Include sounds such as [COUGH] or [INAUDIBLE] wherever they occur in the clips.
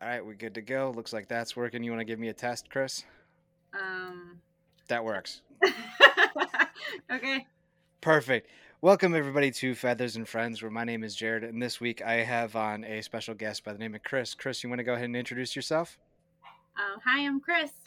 All right, we're good to go. Looks like that's working. You want to give me a test, Chris? Um. That works. [LAUGHS] okay. Perfect. Welcome everybody to Feathers and Friends, where my name is Jared, and this week I have on a special guest by the name of Chris. Chris, you want to go ahead and introduce yourself? Um, hi, I'm Chris. [LAUGHS]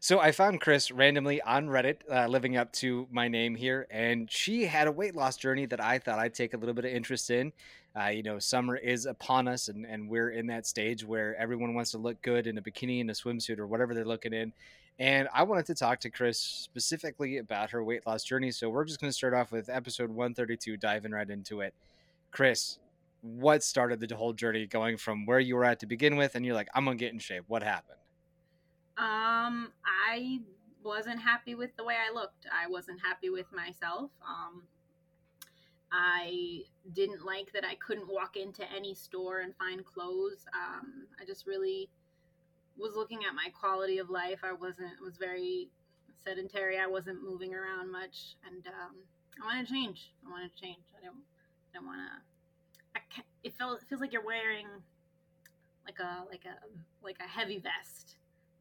So I found Chris randomly on Reddit, uh, living up to my name here, and she had a weight loss journey that I thought I'd take a little bit of interest in. Uh, you know, summer is upon us, and, and we're in that stage where everyone wants to look good in a bikini and a swimsuit or whatever they're looking in. And I wanted to talk to Chris specifically about her weight loss journey. So we're just going to start off with episode 132, diving right into it. Chris, what started the whole journey going from where you were at to begin with? And you're like, I'm going to get in shape. What happened? Um, I wasn't happy with the way I looked. I wasn't happy with myself. Um, I didn't like that I couldn't walk into any store and find clothes. Um, I just really was looking at my quality of life. I wasn't was very sedentary. I wasn't moving around much, and um, I wanted to change. I wanted to change. I don't. I don't want to. I can't, it feels like you're wearing like a like a like a heavy vest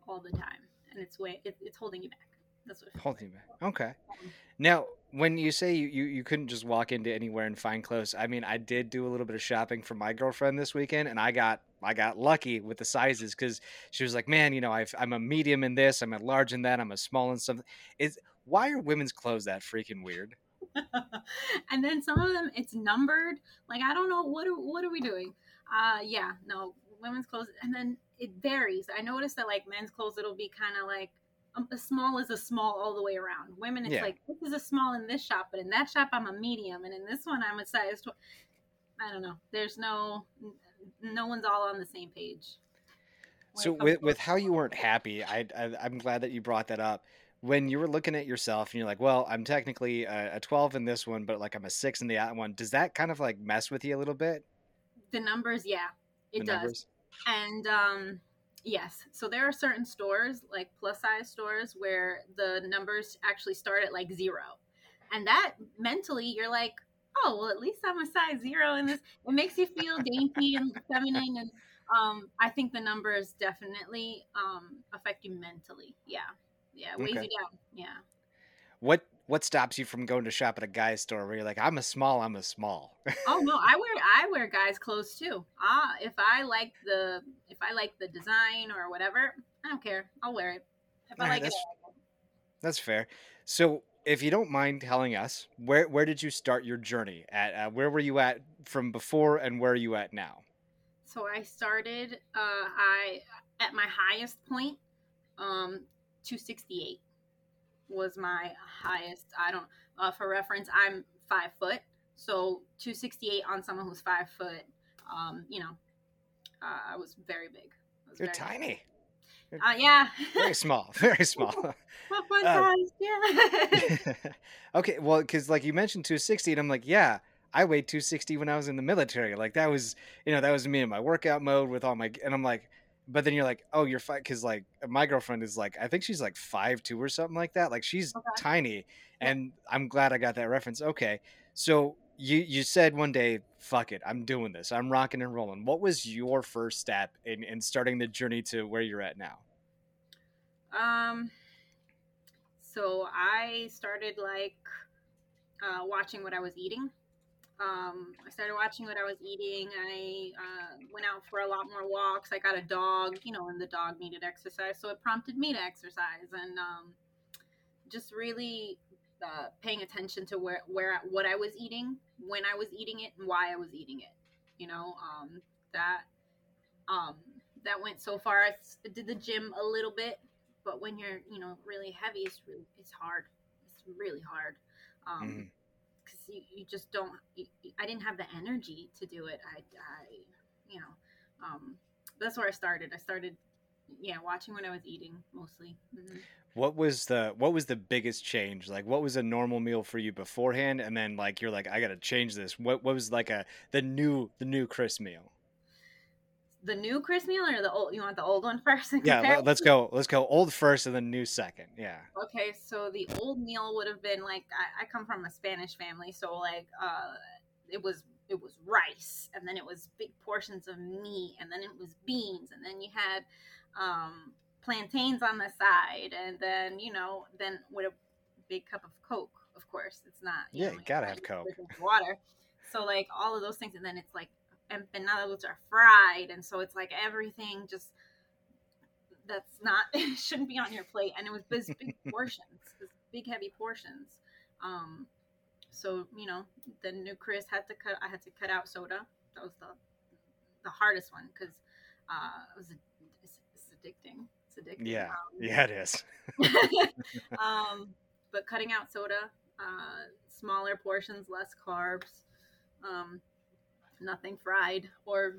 all the time, and it's way it, it's holding you back. That's what. Holding you back. Okay. Now, when you say you, you, you couldn't just walk into anywhere and find clothes, I mean, I did do a little bit of shopping for my girlfriend this weekend, and I got I got lucky with the sizes because she was like, "Man, you know, I've, I'm a medium in this, I'm a large in that, I'm a small in something." Is why are women's clothes that freaking weird? [LAUGHS] and then some of them it's numbered. Like I don't know what are, what are we doing? Uh, yeah, no, women's clothes, and then it varies. I noticed that like men's clothes, it'll be kind of like um, a small is a small all the way around. Women, it's Yeah. like this is a small in this shop, but in that shop I'm a medium, and in this one I'm a size. Tw-. I don't know. There's no, no one's all on the same page. So with with how you weren't happy, I, I I'm glad that you brought that up. When you were looking at yourself and you're like, "Well, I'm technically a, a 12 in this one, but like I'm a six in the other one." Does that kind of like mess with you a little bit? the numbers, yeah, it the does. numbers? And um, yes, so there are certain stores, like plus size stores, where the numbers actually start at like zero. And that mentally, you're like, oh, well, at least I'm a size zero in this. It makes you feel [LAUGHS] dainty and feminine. And um, I think the numbers definitely um, affect you mentally. Yeah. Yeah. Weighs Okay. you down. Yeah. What what stops you from going to shop at a guy's store where you're like, I'm a small, I'm a small. Oh no, I wear [LAUGHS] I wear guys' clothes too. Ah, if I like the if I like the design or whatever, I don't care. I'll wear it. If I Alright, like it, that's that's fair. So if you don't mind telling us, where where did you start your journey at? Uh, where were you at from before, and where are you at now? So I started uh I at my highest point um 268 was my highest. I don't uh for reference I'm 5 foot. So 268 on someone who's 5 foot um you know uh, I was very big. Was You're very tiny, big. Uh yeah. very small, [LAUGHS] very [LAUGHS] small. What fun Uh, size. Yeah. [LAUGHS] okay, well, because like you mentioned 260, and I'm like, yeah, I weighed 260 when I was in the military. Like that was, you know, that was me in my workout mode with all my, and I'm like, but then you're like, oh, you're fine, because like my girlfriend is like, I think she's like five two or something like that. Like she's Okay. tiny, Yeah. and I'm glad I got that reference. Okay, so you you said one day, fuck it, I'm doing this. I'm rocking and rolling. What was your first step in in starting the journey to where you're at now? Um, so I started like uh, watching what I was eating. Um, I started watching what I was eating. I uh, went out for a lot more walks. I got a dog, you know, and the dog needed exercise, so it prompted me to exercise and um, just really uh, paying attention to where where what I was eating, when I was eating it, and why I was eating it. You know, um, that um, that went so far. I did the gym a little bit, but when you're you know really heavy, it's really it's hard. It's really hard. Mhm. Because you, you just don't you, i didn't have the energy to do it i i you know um that's where i started i started yeah watching when i was eating mostly hmm What was the what was the biggest change? Like what was a normal meal for you beforehand and then like you're like I got to change this. What what was like a the new the new Chris meal? The new chris meal or the old you want the old one [LAUGHS] first Yeah, let, let's go. Let's go old first and then new second. Yeah. okay so the old meal would have been like I, I come from a spanish family so like uh it was it was rice and then it was big portions of meat and then it was beans and then you had um, plantains on the side and then you know then with a big cup of coke of course it's not you yeah know, you gotta have coke water so like all of those things and then it's like empanadas are fried and so it's like everything just that's not [LAUGHS] shouldn't be on your plate and it was this big [LAUGHS] portions this big heavy portions. Um so you know the new chris had to cut i had to cut out soda. That was the the hardest one because uh it was it's, it's addicting it's addicting. Yeah. Um, yeah it is. [LAUGHS] Um but cutting out soda uh smaller portions less carbs. Um nothing fried or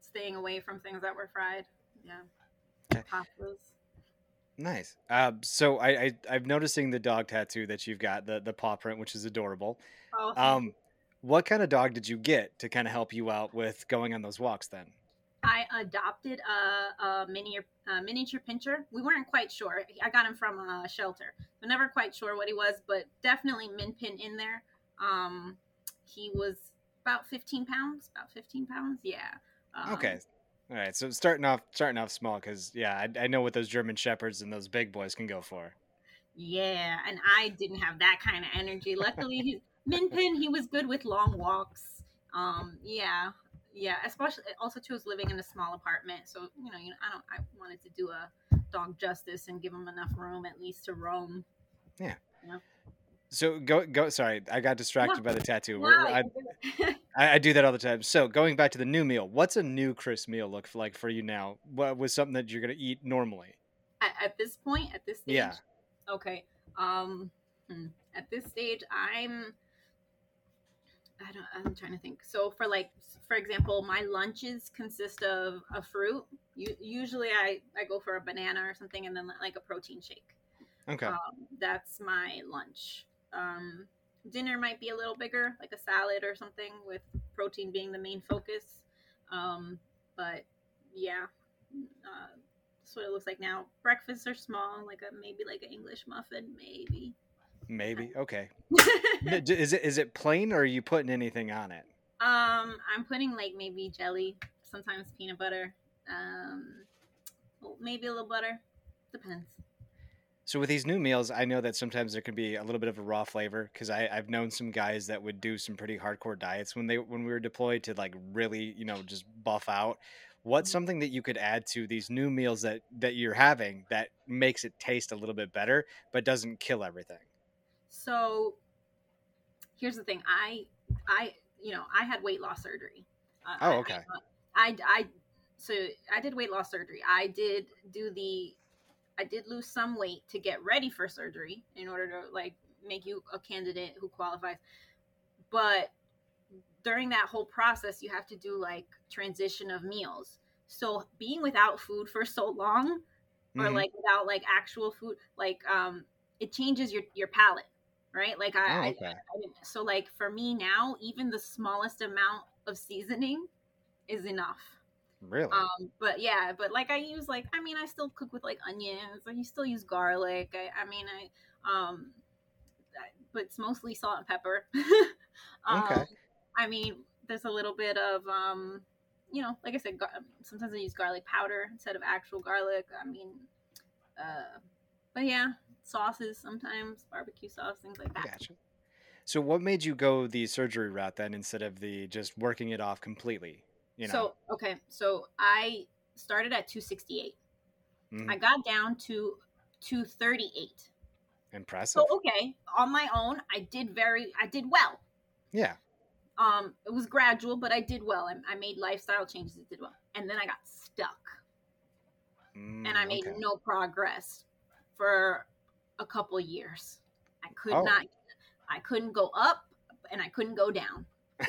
staying away from things that were fried yeah pastas Nice. Uh, so I, I I'm noticing the dog tattoo that you've got the the paw print, which is adorable. Oh, um, what kind of dog did you get to kind of help you out with going on those walks? Then I adopted a, a miniature a miniature pinscher. We weren't quite sure. I got him from a shelter. We're never quite sure what he was, but definitely min pin in there. Um, he was about 15 pounds. About 15 pounds. Yeah. Um, okay, all right, so starting off starting off small because yeah, I, I know what those German shepherds and those big boys can go for. Yeah, and I didn't have that kind of energy. Luckily, he's [LAUGHS] Minpin. He was good with long walks. Um, yeah, yeah. Especially also too, was living in a small apartment, so you know, you know, I don't. I wanted to do a dog justice and give him enough room at least to roam. Yeah. You know? So go go. Sorry, I got distracted by the tattoo. [LAUGHS] I, I, do that all the time. So going back to the new meal, what's a new Chris meal look like for you now? What was something that you're gonna eat normally? At, at this point, at this stage, yeah. Okay. Um, hmm. at this stage, I'm. I don't. I'm trying to think. So for like, for example, my lunches consist of a fruit. You, usually, I I go for a banana or something, and then like a protein shake. Okay. Um, that's my lunch. Um, dinner might be a little bigger, like a salad or something, with protein being the main focus. Um, but yeah, uh, that's what it looks like now. Breakfasts are small, like a maybe like an English muffin, maybe. Maybe [LAUGHS] okay. is it is it plain or are you putting anything on it? Um, I'm putting like maybe jelly, sometimes peanut butter, um, maybe a little butter. Depends. So with these new meals, I know that sometimes there can be a little bit of a raw flavor because I've known some guys that would do some pretty hardcore diets when they when we were deployed to like really you know just buff out. What's mm-hmm. something that you could add to these new meals that that you're having that makes it taste a little bit better but doesn't kill everything? So here's the thing, I I you know I had weight loss surgery. Uh, oh okay. I, I I so I did weight loss surgery. I did do the I did lose some weight to get ready for surgery in order to like make you a candidate who qualifies. But during that whole process, you have to do like transition of meals. So being without food for so long, or mm-hmm. like without like actual food, like um, it changes your your palate, right? Like I, oh, okay. I, I so like for me now, even the smallest amount of seasoning is enough Really? Um, but yeah, but like I use like I mean I still cook with like onions. I still use garlic. I, I mean I um, but it's mostly salt and pepper. [LAUGHS] um, okay. I mean there's a little bit of um, you know, like I said, gar- sometimes I use garlic powder instead of actual garlic. I mean, uh, but yeah, sauces sometimes, barbecue sauce, things like that. Gotcha. So, what made you go the surgery route then instead of the just working it off completely? You know. So okay, so I started at 268. Mm-hmm. I got down to 238. Impressive. So okay, on my own, I did very, I did well. Yeah. Um, it was gradual, but I did well. I, I made lifestyle changes. It did well, and then I got stuck, mm, and I made okay. no progress for a couple years. I could oh. not, I couldn't go up, and I couldn't go down.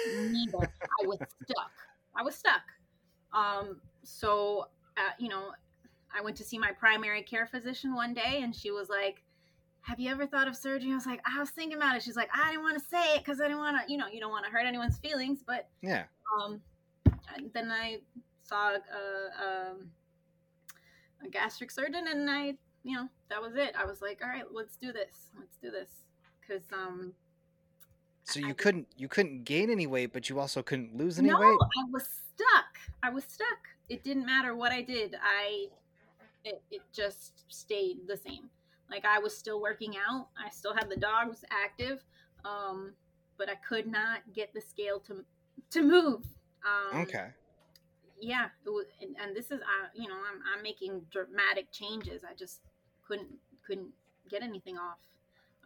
Neither. I was stuck. I was stuck. Um, so, uh, you know, I went to see my primary care physician one day, and she was like, "Have you ever thought of surgery?" I was like, "I was thinking about it." She's like, "I didn't want to say it because I didn't want to, you know, you don't want to hurt anyone's feelings." But yeah. Um, then I saw a, a, um, a gastric surgeon, and I, you know, that was it. I was like, "All right, let's do this. Let's do this," because um, So you I, couldn't you couldn't gain any weight, but you also couldn't lose any no, weight. No, I was stuck. I was stuck. It didn't matter what I did. I it, it just stayed the same. Like I was still working out. I still had the dogs active, um, but I could not get the scale to to move. Um, Okay. Yeah, it was, and, and this is I, you know I'm I'm making dramatic changes. I just couldn't couldn't get anything off.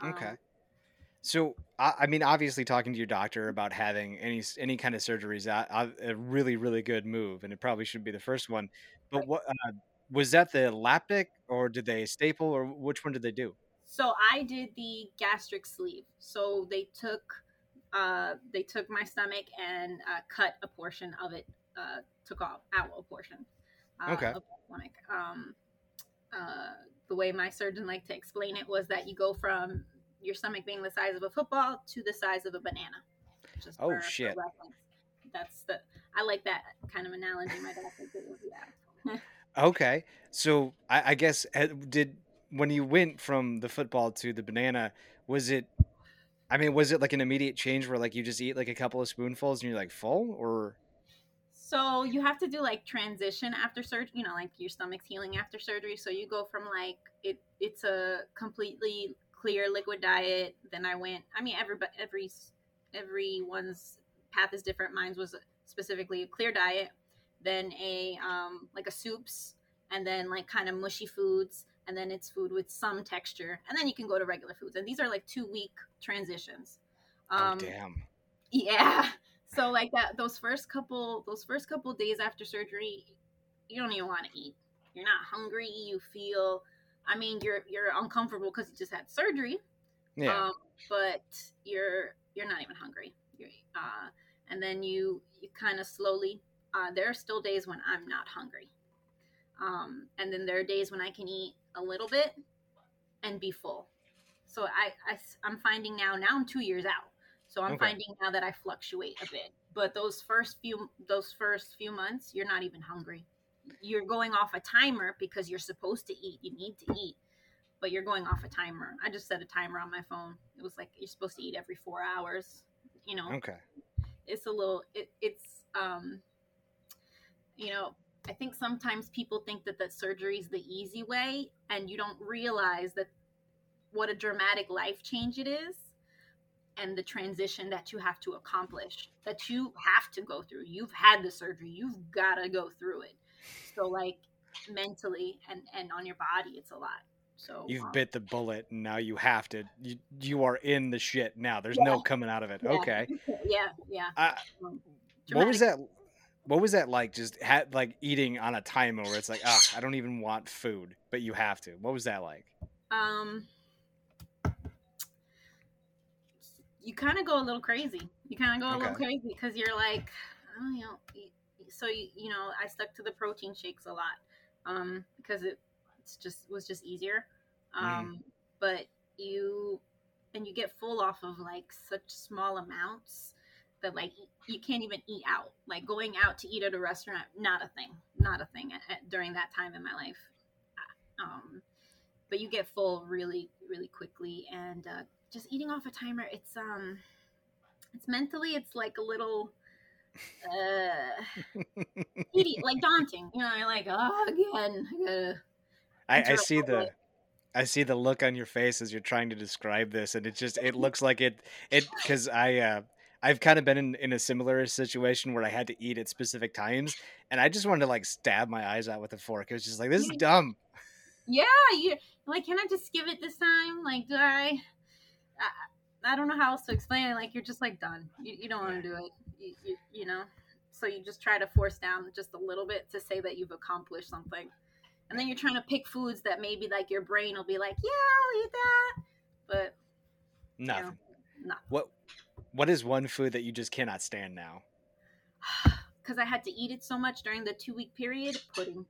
Okay. So I, I mean, obviously, talking to your doctor about having any any kind of surgery is a, a really really good move, and it probably shouldn't be the first one. But what uh, was that the laptic, or did they staple, or which one did they do? So I did the gastric sleeve. So they took uh, they took my stomach and uh, cut a portion of it, uh, took off out a portion. Uh, Okay. Of my stomach. Um, uh, the way my surgeon liked to explain it was that you go from your stomach being the size of a football to the size of a banana. Oh, shit. That's the I like that kind of analogy. My. Yeah. [LAUGHS] Okay, so I, I guess uh, did when you went from the football to the banana, was it? I mean, was it like an immediate change where like you just eat like a couple of spoonfuls and you're like full, or So you have to do like transition after surgery, you know, like your stomach's healing after surgery. So you go from like it it's a completely clear liquid diet. Then I went I mean every every everyone's path is different. Mine was specifically a clear diet, then a um like a soups and then like kind of mushy foods and then it's food with some texture and then you can go to regular foods. And these are like 2 week transitions. oh damn, Yeah. So like that those first couple those first couple days after surgery, you don't even want to eat. You're not hungry, you feel I mean, you're you're uncomfortable cuz you just had surgery. yeah, Um, but you're you're not even hungry. You're, uh, and then you you kind of slowly uh, there are still days when I'm not hungry. Um, and then there are days when I can eat a little bit and be full. So I, I am finding now now I'm 2 years out. So I'm Okay. finding now that I fluctuate a bit. But those first few those first few months, you're not even hungry. You're going off a timer because you're supposed to eat. You need to eat, but you're going off a timer. I just set a timer on my phone. It was like you're supposed to eat every 4 hours. You know, okay, it's a little it, it's um you know i think sometimes people think that that surgery is the easy way and you don't realize that what a dramatic life change it is and the transition that you have to accomplish that you have to go through you've had the surgery you've got to go through it so like mentally and and on your body it's a lot so you've um, bit the bullet and now you have to. You you are in the shit now. There's Yeah. no coming out of it. yeah, Okay, [LAUGHS] yeah yeah I, um, what was that? What was that like? Just had like eating on a timer where it's like, ah, I don't even want food, but you have to. What was that like? um you kind of go a little crazy you kind of go a little crazy because you're like oh you know so you, you know i stuck to the protein shakes a lot um because it it's just was just easier. Um but you and you get full off of like such small amounts that like you can't even eat out. Like going out to eat at a restaurant not a thing not a thing at, at- during that time in my life. Um but you get full really really quickly and uh, just eating off a timer it's um it's mentally it's like a little uh [LAUGHS] like daunting you know you're like oh again I I, I see the I see the look on your face as you're trying to describe this, and it just it [LAUGHS] looks like it it because I uh, I've kind of been in, in a similar situation where I had to eat at specific times, and I just wanted to like stab my eyes out with a fork. It was just like this is dumb. yeah you like can i just skip it this time like do i i, I don't know how else to explain it like you're just like done you, you don't want to do it you, you, you know so you just try to force down just a little bit to say that you've accomplished something and then you're trying to pick foods that maybe like your brain will be like yeah i'll eat that but Nothing. no. What what is one food that you just cannot stand now? [SIGHS] because i had to eat it so much during the two week period pudding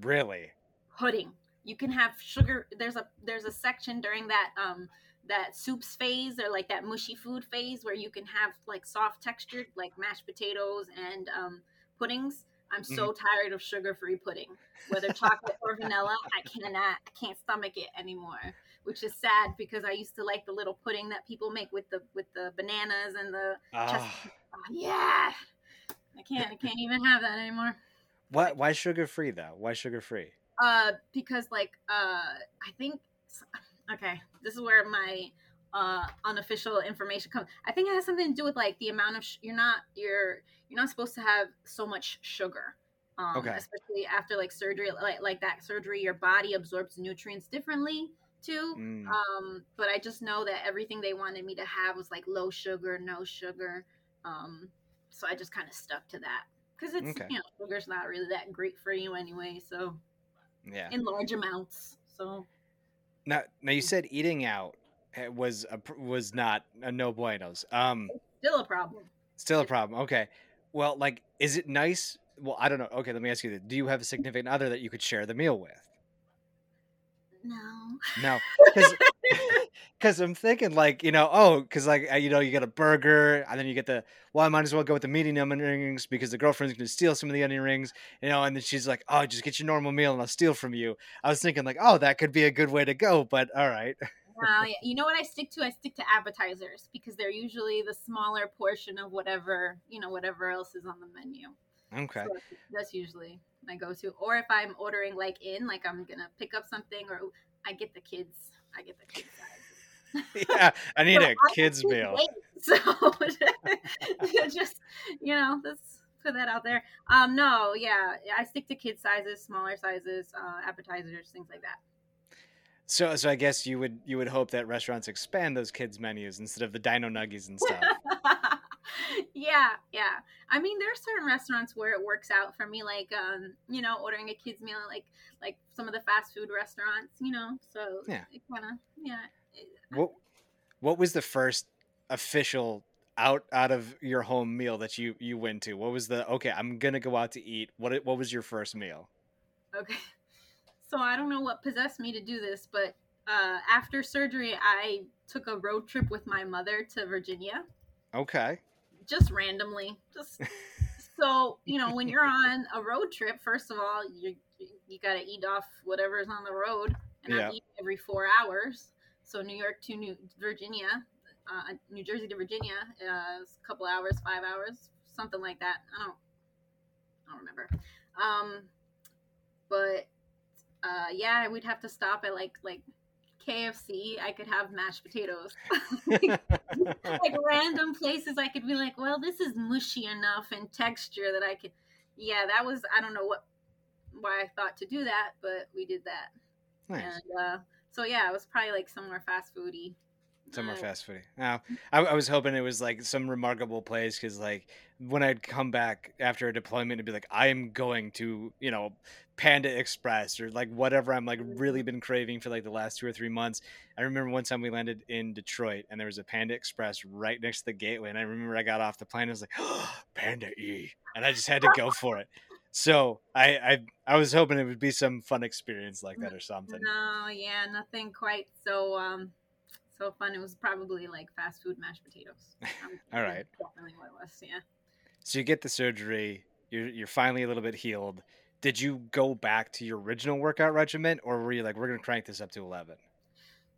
Really? pudding. You can have sugar. There's a there's a section during that um that soups phase or like that mushy food phase where you can have like soft textured like mashed potatoes and um puddings. I'm so tired of sugar free pudding, whether chocolate or vanilla. I cannot I can't stomach it anymore. which is sad because I used to like the little pudding that people make with the with the bananas and the Ah, oh, yeah. I can't I can't even have that anymore. what? Why sugar free though? Why sugar free? Uh, because like uh, I think okay, this is where my uh unofficial information comes. I think it has something to do with like the amount of sh- you're not you're you're not supposed to have so much sugar. Um, Okay. Especially after like surgery, like like that surgery, your body absorbs nutrients differently too. Mm, Um, but I just know that everything they wanted me to have was like low sugar, no sugar. Um, so I just kind of stuck to that because it's Okay. you know sugar's not really that great for you anyway. So yeah. in large amounts. So Now, now you said eating out eh, was a, was not a no buenos. Um, still a problem. still a problem. Okay. Well, like, is it nice? Well, I don't know. Okay, let me ask you this: Do you have a significant other that you could share the meal with? No. No, [LAUGHS] because [LAUGHS] I'm thinking like you know, oh, because like uh, you know, you get a burger and then you get the well, I might as well go with the medium onion rings because the girlfriend's gonna steal some of the onion rings, you know, and then she's like, oh, just get your normal meal and I'll steal from you. I was thinking like, oh, that could be a good way to go, but all right, Well, [LAUGHS] yeah. You know what I stick to? I stick to appetizers because they're usually the smaller portion of whatever you know whatever else is on the menu. okay, So that's usually my go-to. Or if I'm ordering like in, like I'm gonna pick up something, or I get the kids. I get the size. [LAUGHS] yeah, I need a I kids meal. weight, [LAUGHS] So [LAUGHS] just you know, let's put that out there. Um, no, yeah, I stick to kid sizes, smaller sizes, uh, appetizers, things like that. So, so I guess you would you would hope that restaurants expand those kids menus instead of the Dino Nuggies and stuff. [LAUGHS] yeah, yeah. I mean, there are certain restaurants where it works out for me, like um, you know, ordering a kids meal, like like some of the fast food restaurants, you know. So Yeah. it kind of yeah. what what was the first official out out of your home meal that you you went to? What was the okay? I'm gonna go out to eat. What what was your first meal? Okay. [LAUGHS] So I don't know what possessed me to do this, but uh, after surgery, I took a road trip with my mother to Virginia, Okay, just randomly. Just [LAUGHS] so you know, when you're on a road trip, first of all, you you got to eat off whatever's on the road, and Yeah. I'm eating every four hours. So New York to New Virginia, uh, New Jersey to Virginia, uh, is a couple hours, five hours, something like that. I don't, I don't remember. Um, but uh, yeah, we'd have to stop at like like KFC. I could have mashed potatoes. [LAUGHS] [LAUGHS] like random places I could be like, well, this is mushy enough in texture that I could. Yeah, that was I don't know what why I thought to do that, but we did that, nice. and uh, so yeah, it was probably like somewhere fast foody. Some more Uh, fast food. Now, I, I was hoping it was like some remarkable place because, like, when I'd come back after a deployment, it'd be like, I am going to, you know, Panda Express or like whatever I'm like really been craving for like the last two or three months. I remember one time we landed in Detroit and there was a Panda Express right next to the gateway, and I remember I got off the plane, and I was like, [GASPS] Panda E, and I just had to go for it. So I, I I was hoping it would be some fun experience like that or something. No, yeah, nothing quite so um so fun. It was probably like fast food mashed potatoes. [LAUGHS] All right. Definitely what it was. Yeah. So you get the surgery, you're you're finally a little bit healed. Did you go back to your original workout regimen, or were you like, we're gonna crank this up to eleven?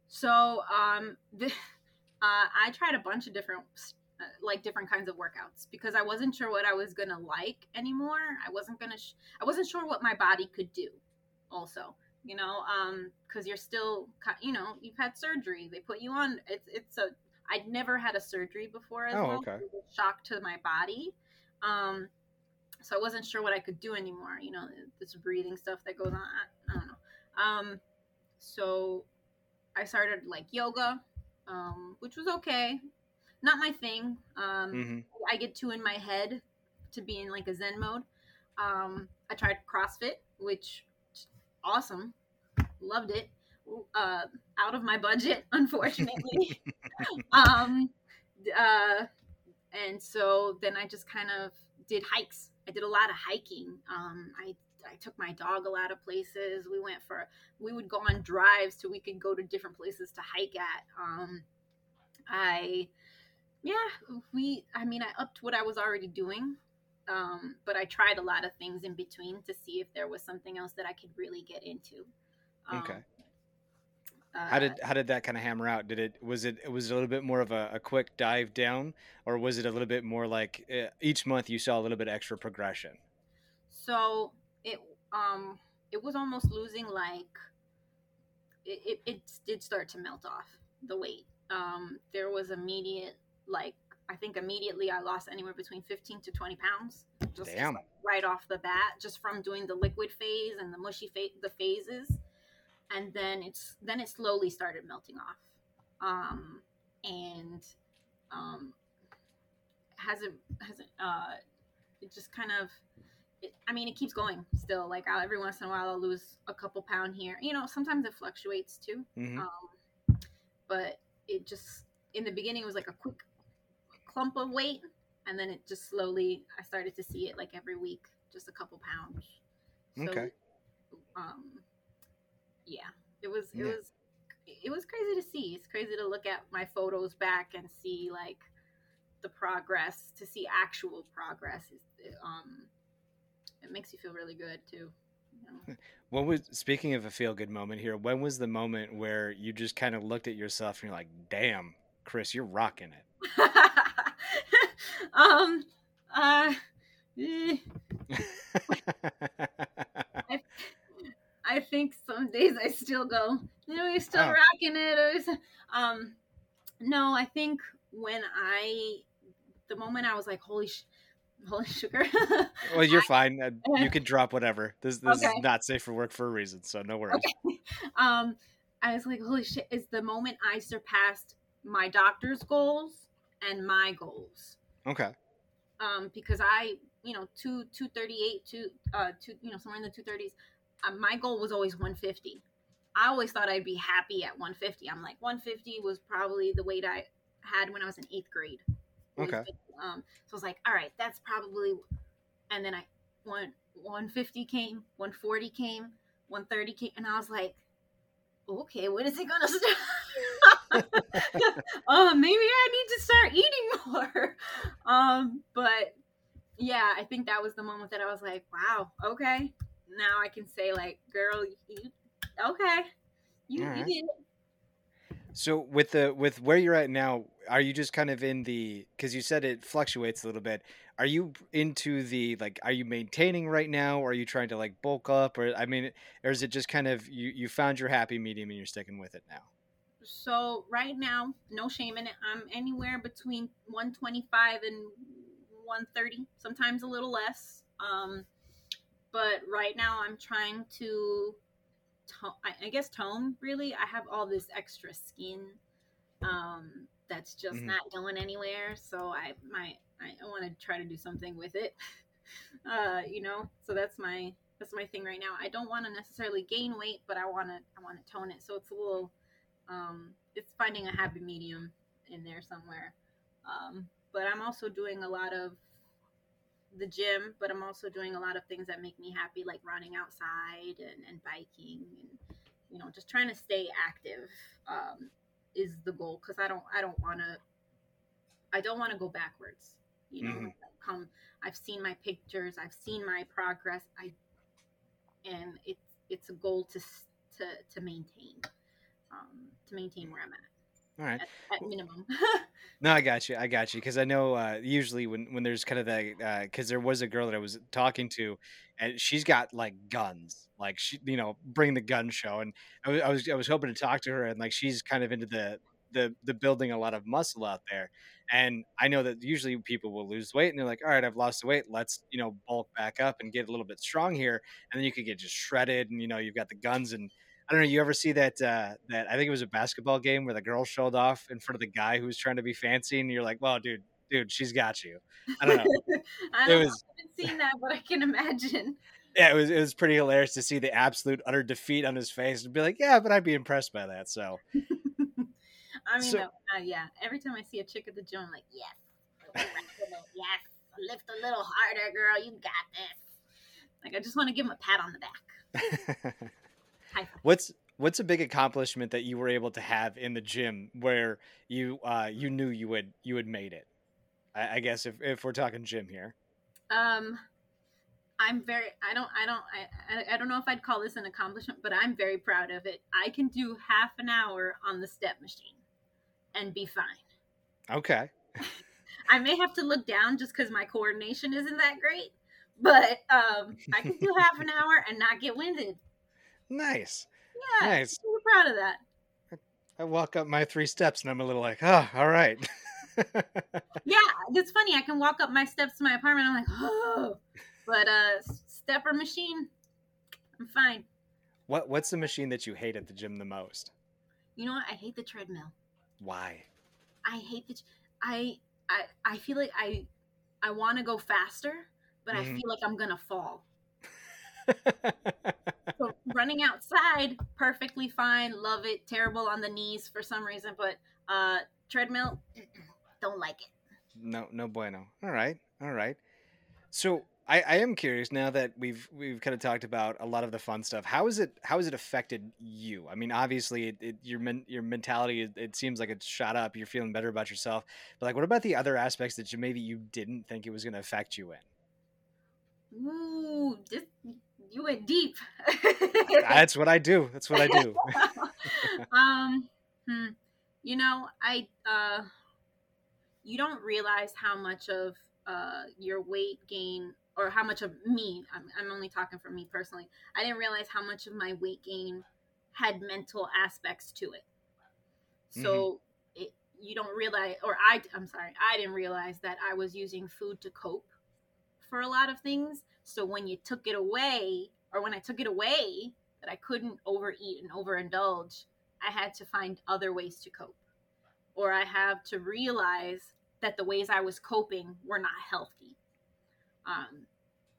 So um, the, [LAUGHS] uh, I tried a bunch of different uh, like different kinds of workouts because I wasn't sure what I was gonna like anymore. I wasn't gonna. Sh- I wasn't sure what my body could do. Also, you know, um, because you're still, you know, you've had surgery. They put you on. It's it's a. I'd never had a surgery before as Oh, well. okay. It was a shock to my body. Um, so I wasn't sure what I could do anymore. You know, this breathing stuff that goes on. I, I don't know. Um, so I started like yoga, um, which was okay. Not my thing. Um, hmm I get too in my head to be in like a Zen mode. Um, I tried CrossFit, which awesome, loved it. Uh, out of my budget, [LAUGHS] unfortunately. [LAUGHS] um, uh, and so then I just kind of did hikes. I did a lot of hiking. Um, I I took my dog a lot of places. We went for we would go on drives so we could go to different places to hike at. Um, I yeah we I mean I upped what I was already doing. Um, but I tried a lot of things in between to see if there was something else that I could really get into. Um, Okay. how Uh, did how did that kind of hammer out? Did it was it was it a little bit more of a, a quick dive down, or was it a little bit more like uh, each month you saw a little bit extra progression? so it um it was almost losing like it, it, it did start to melt off the weight. Um, there was immediate like I think immediately I lost anywhere between 15 to 20 pounds just, just, right off the bat just from doing the liquid phase and the mushy phase the phases and then it's then it slowly started melting off um and um hasn't hasn't uh it just kind of it, I mean, it keeps going still. Like I'll, every once in a while, I'll lose a couple pound here. You know, sometimes it fluctuates too. hmm Um, but it just in the beginning it was like a quick clump of weight, and then it just slowly I started to see it like every week, just a couple pounds. Okay. Um, yeah, it was it Yeah. was it was crazy to see. It's crazy to look at my photos back and see like the progress, to see actual progress. Is um, it makes you feel really good too. You know? [LAUGHS] When was speaking of a feel good moment here? When was the moment where you just kind of looked at yourself and you're like, "Damn, Chris, you're rocking it." [LAUGHS] um, uh, eh, [LAUGHS] I think some days I still go, you know, you're still Oh. rocking it. Or, um, no, I think when I, the moment I was like, holy, sh- holy sugar. [LAUGHS] well, you're fine. You can drop whatever. This this Okay. is not safe for work for a reason, so no worries. um, I was like, holy shit, is the moment I surpassed my doctor's goals and my goals. Okay. um, because I, you know, two two thirty eight, two uh, two, you know, somewhere in the two thirties. Uh, my goal was always one fifty. I always thought I'd be happy at one fifty. I'm like one fifty was probably the weight I had when I was in eighth grade. Okay. Um, so I was like, all right, that's probably, and then I one one fifty came, one forty came, one thirty came, and I was like, okay, when is it gonna start? oh, [LAUGHS] maybe I need to start eating [LAUGHS] more. Um, but yeah, I think that was the moment that I was like, wow, okay. Now I can say like, girl, you okay. You, All you did it. So with the with where you're at now, are you just kind of in the because you said it fluctuates a little bit. Are you into the like? Are you maintaining right now, or are you trying to like bulk up, or I mean, or is it just kind of you you found your happy medium and you're sticking with it now? So right now, no shame in it. I'm anywhere between 125 and 130, sometimes a little less. Um, but right now, I'm trying to, to- I, I guess, tone. Really, I have all this extra skin um, that's just Mhm. not going anywhere. So I my I, I want to try to do something with it. [LAUGHS] uh, you know, so that's my that's my thing right now. I don't want to necessarily gain weight, but I want to I want to tone it. So it's a little um, it's finding a happy medium in there somewhere. Um, but I'm also doing a lot of the gym, but I'm also doing a lot of things that make me happy, like running outside and, and biking and you know just trying to stay active um, is the goal because I don't I don't want to I don't want to go backwards. You know, Mhm. come I've seen my pictures, I've seen my progress. I and it's it's a goal to to to maintain um, to maintain where I'm at All right. at, at minimum. [LAUGHS] No, I got you. I got you because I know uh, usually when when there's kind of that because there was a girl that I was talking to, and she's got like guns, like she you know bring the gun show, and I was I was, I was hoping to talk to her, and like she's kind of into the the the building a lot of muscle out there, and I know that usually people will lose weight, and they're like, all right, I've lost the weight, let's you know bulk back up and get a little bit strong here, and then you could get just shredded, and you know you've got the guns and. I don't know. You ever see that? Uh, that I think it was a basketball game where the girl showed off in front of the guy who was trying to be fancy, and you're like, "Well, dude, dude, she's got you." I don't know. [LAUGHS] I It don't know, was- I haven't seen that, but I can imagine. Yeah, it was it was pretty hilarious to see the absolute utter defeat on his face and be like, "Yeah, but I'd be impressed by that." So [LAUGHS] I mean, So- uh, uh, yeah. Every time I see a chick at the gym, I'm like, yes, yes, lift a little harder, girl. You got this. Like, I just want to give him a pat on the back. [LAUGHS] What's what's a big accomplishment that you were able to have in the gym where you uh, you knew you would you had made it? I, I guess if if we're talking gym here. Um, I'm very I don't I don't I, I don't know if I'd call this an accomplishment, but I'm very proud of it. I can do half an hour on the step machine and be fine. Okay. [LAUGHS] I may have to look down just because my coordination isn't that great, but um, I can do half an [LAUGHS] hour and not get winded. Nice. Yeah, Nice. I'm proud of that. I walk up my three steps and I'm a little like, oh, all right. [LAUGHS] Yeah, it's funny. I can walk up my steps to my apartment. I'm like, oh, but uh, stepper machine, I'm fine. what What's the machine that you hate at the gym the most? You know what? I hate the treadmill. Why? I hate the. I I I feel like I I want to go faster, but I Mhm. feel like I'm gonna fall. So running outside, perfectly fine. Love it. Terrible on the knees for some reason, but uh, treadmill, [CLEARS THROAT] don't like it. no, no bueno. All right, all right. So I, I am curious now that we've we've kind of talked about a lot of the fun stuff. How is it how has it affected you? I mean, obviously, it, it, your men, your mentality it, it seems like it's shot up. You're feeling better about yourself. But like, what about the other aspects that you maybe you didn't think it was going to affect you in? Ooh, this, you went deep. That's what I do. That's what I do. [LAUGHS] um, hmm, you know, I uh, you don't realize how much of uh your weight gain or how much of me. I'm, I'm only talking for me personally. I didn't realize how much of my weight gain had mental aspects to it. So it, you don't realize, or I, I'm sorry, I didn't realize that I was using food to cope for a lot of things. So when you took it away, or when I took it away, that I couldn't overeat and overindulge, I had to find other ways to cope. Or I have to realize that the ways I was coping were not healthy. Um,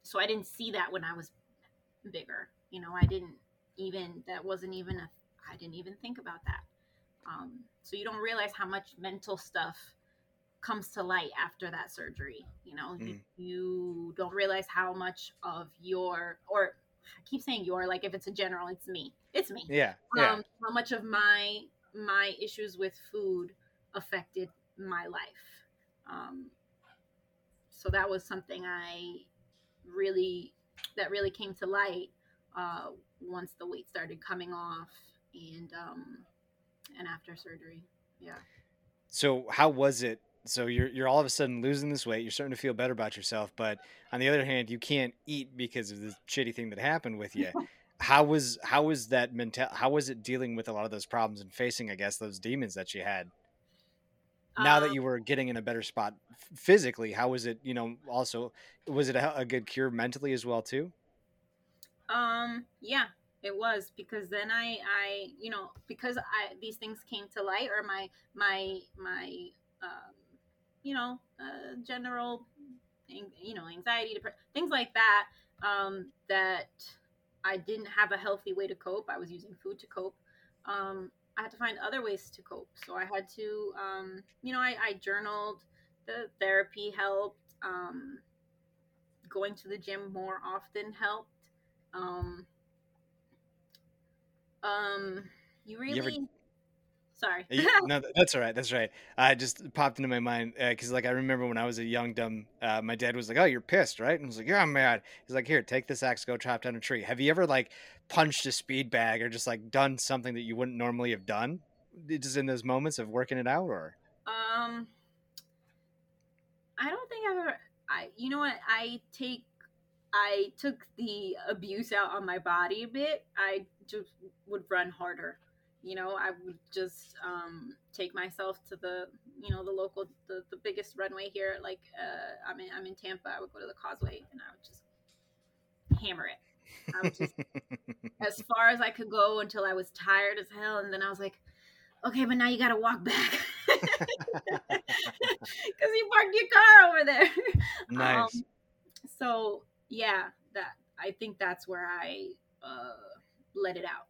so I didn't see that when I was bigger. You know, I didn't even, that wasn't even a, I didn't even think about that. Um, so you don't realize how much mental stuff comes to light after that surgery. You know, you, Mm. you don't realize how much of your, or I keep saying your, like if it's a general, it's me. It's me. yeah, yeah. Um, how much of my my issues with food affected my life. Um, so that was something I really that really came to light uh, once the weight started coming off and um, and after surgery. Yeah. So how was it? So you're you're all of a sudden losing this weight. You're starting to feel better about yourself, but on the other hand, you can't eat because of this shitty thing that happened with you. [LAUGHS] how was how was that mental? How was it dealing with a lot of those problems and facing, I guess, those demons that you had? Now that Um, you were getting in a better spot physically, how was it? You know, also was it a, a good cure mentally as well too? Um, yeah, it was because then I, I, you know, because I these things came to light, or my my my, um, you know, uh, general, you know, anxiety, depre- things like that. Um, that I didn't have a healthy way to cope. I was using food to cope. Um, I had to find other ways to cope. So I had to, um, you know, I, I journaled. The therapy helped. Um, going to the gym more often helped um um you really ever- sorry Uh, [LAUGHS] no, that's all right. That's right. I just popped into my mind because, like, I remember when I was a young dumb, uh, my dad was like, "Oh, you're pissed, right?" And I was like, "Yeah, I'm mad." He's like, "Here, take this axe, go chop down a tree." Have you ever like punched a speed bag or just like done something that you wouldn't normally have done, just in those moments of working it out, or? um i don't think i've ever i you know what i take i took the abuse out on my body a bit i just would run harder you know i would just um take myself to the you know the local the, the biggest runway here like uh i'm in i'm in tampa i would go to the causeway and i would just hammer it i would just [LAUGHS] as far as I could go until I was tired as hell. And then I was like, okay, but now you got to walk back [LAUGHS] because you parked your car over there. [LAUGHS] nice. Um, so yeah, that I think that's where I uh, let it out.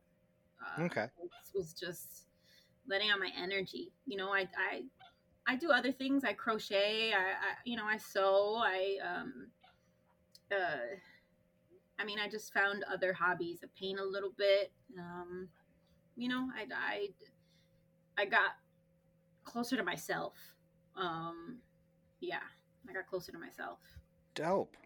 Uh, Okay. was, was just letting out my energy. You know, I I I do other things. I crochet. I, I you know I sew. I um uh I mean, I just found other hobbies. I paint a little bit. Um, you know, I, I, I got closer to myself. Um, yeah, I got closer to myself. Dope.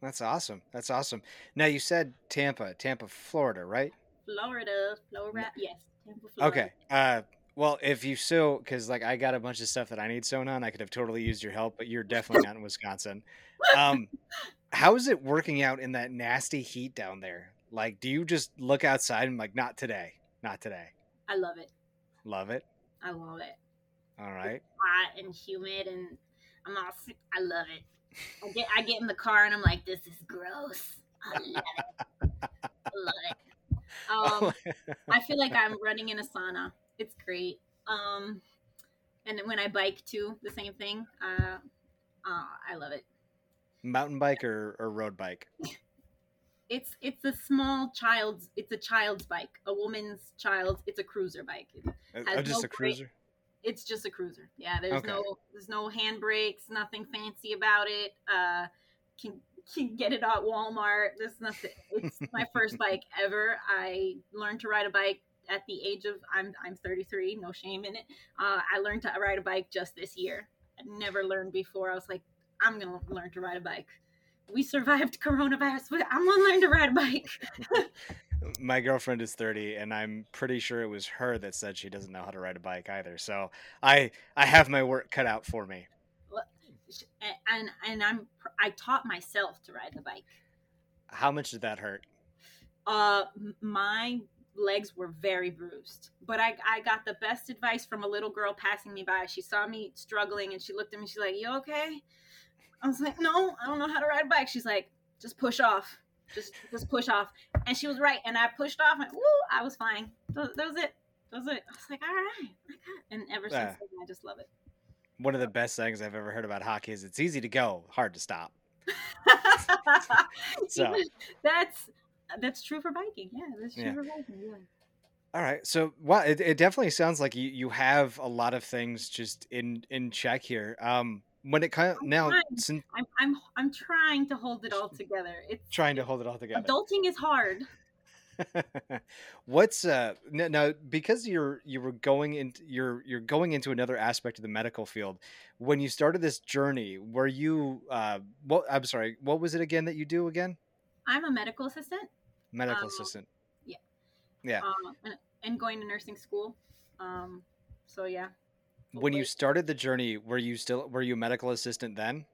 That's awesome. That's awesome. Now you said Tampa, Tampa, Florida, right? Florida, Florida, yes. Tampa, Florida. Okay. Uh, well, if you sew, because like I got a bunch of stuff that I need sewn on, I could have totally used your help, but you're definitely not in Wisconsin. Um, [LAUGHS] how is it working out in that nasty heat down there? Like, do you just look outside and like, not today, not today? I love it. Love it. I love it. All right. Hot and humid, and I'm all. I love it. I get I get in the car and I'm like, this is gross. I love it. I love it. Um, I feel like I'm [LAUGHS] running in a sauna. It's great. Um, and when I bike too, the same thing. Uh, uh, I love it. Mountain bike or, or road bike? [LAUGHS] It's it's a small child's. It's a child's bike, a woman's child's. It's a cruiser bike. It has Oh, just no a cruiser. it's just a cruiser. Yeah, there's Okay. no there's no handbrakes, nothing fancy about it. Uh, can can get it at Walmart. There's nothing. It's my first bike ever. I learned to ride a bike at the age of I'm I'm 33. No shame in it. Uh, I learned to ride a bike just this year. I never learned before. I was like, I'm gonna learn to ride a bike. We survived coronavirus, but I'm gonna learn to ride a bike. [LAUGHS] My girlfriend is 30 and I'm pretty sure it was her that said she doesn't know how to ride a bike either. So I I have my work cut out for me. And and I'm I taught myself to ride the bike. How much did that hurt? Uh, my legs were very bruised, but I I got the best advice from a little girl passing me by. She saw me struggling and she looked at me. She's like, "You okay?" I was like, "No, I don't know how to ride a bike." She's like, "Just push off, just just push off," and she was right. And I pushed off, and woo, I was fine. That, was it. That was it. I was like, "All right," I got it." and ever since then, I just love it. One of the best things I've ever heard about hockey is it's easy to go, hard to stop. [LAUGHS] So- that's that's true for biking. Yeah, that's true Yeah. for biking. Yeah. All right. So, wow, it, it definitely sounds like you, you have a lot of things just in in check here. Um, when it kind of now, trying. since I'm I'm I'm trying to hold it all together. It's trying to hold it all together. adulting is hard. [LAUGHS] What's uh no, no because you're you were going into you're you're going into another aspect of the medical field. When you started this journey, were you uh what I'm sorry, what was it again that you do again? I'm a medical assistant, Medical Um, assistant. yeah. Yeah. um, and, and going to nursing school. Um, so yeah. When you started the journey, were you still were you a medical assistant then?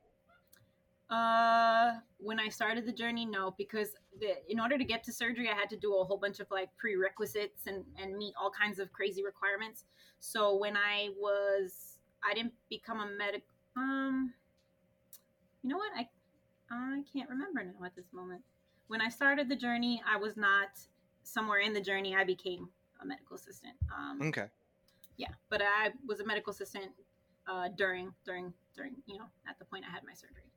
Uh, when I started the journey, no, because the, in order to get to surgery, I had to do a whole bunch of like prerequisites and and meet all kinds of crazy requirements. So when I was, I didn't become a medic. Um, you know what? I I can't remember now at this moment. When I started the journey, I was not somewhere in the journey. I became a medical assistant. Um, Okay. yeah, but I was a medical assistant uh, during during during you know at the point I had my surgery.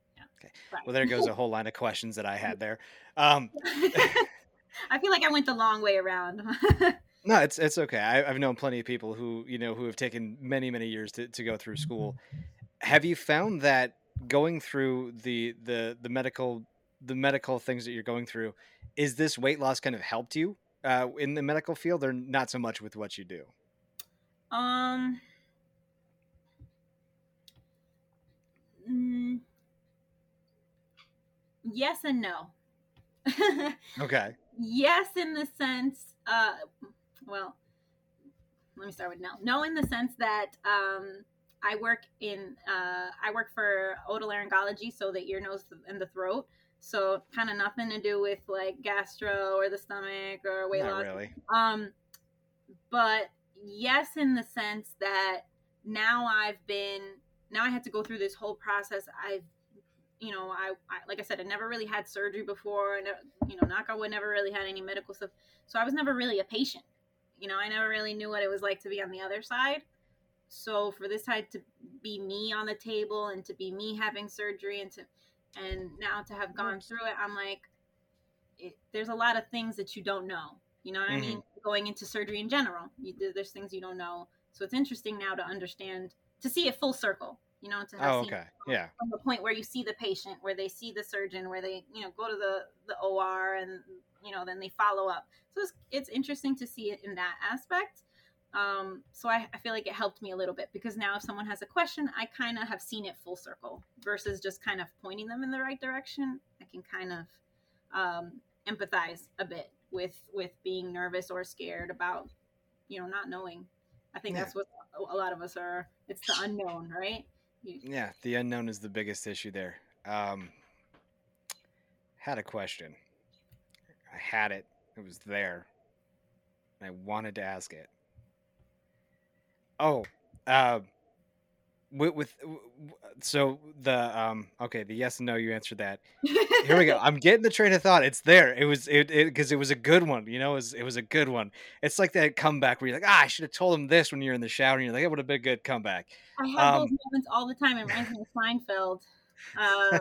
Okay. Right. Well, there goes a whole line of questions that I had [LAUGHS] there. Um, [LAUGHS] I feel like I went the long way around. [LAUGHS] no, it's it's okay. I, I've known plenty of people who you know who have taken many many years to, to go through school. Have you found that going through the the the medical the medical things that you're going through, is this weight loss kind of helped you uh, in the medical field, or not so much with what you do? um. mm, yes and no. [LAUGHS] Okay. yes, in the sense, uh, well, let me start with no. No, in the sense that um, I work in, uh, I work for otolaryngology, so the ear, nose, and the throat. So kind of nothing to do with like gastro or the stomach or weight Not loss. really. Um, but yes, in the sense that now I've been now I had to go through this whole process. I've you know I, I like I said I never really had surgery before, and uh, you know knock on wood never really had any medical stuff. So I was never really a patient. You know I never really knew what it was like to be on the other side. So for this side to be me on the table and to be me having surgery and to and now to have gone through it, I'm like, it, there's a lot of things that you don't know. You know what I mean? Mm-hmm. Going into surgery in general, you, there's things you don't know. So it's interesting now to understand, to see it full circle. You know, to have Oh, seen okay. Yeah. from the point where you see the patient, where they see the surgeon, where they you know go to the the OR and you know then they follow up. So it's it's interesting to see it in that aspect. Um, so I, I feel like it helped me a little bit because now if someone has a question, I kind of have seen it full circle versus just kind of pointing them in the right direction. I can kind of um, empathize a bit with with being nervous or scared about you know not knowing. I think Yeah. that's what a lot of us are. It's the unknown, right? You, Yeah, the unknown is the biggest issue there. Um, had a question. I had it. It was there. I wanted to ask it. Oh, uh, with, with so the um okay the yes and no you answered that. Here we go. [LAUGHS] I'm getting the train of thought. It's there. It was it because it, was a good one. You know, it was it was a good one. It's like that comeback where you're like, ah, I should have told him this when you're in the shower, and you're like, it would have been a good comeback. I have those Um, moments all the time. It reminds me of Seinfeld. Uh,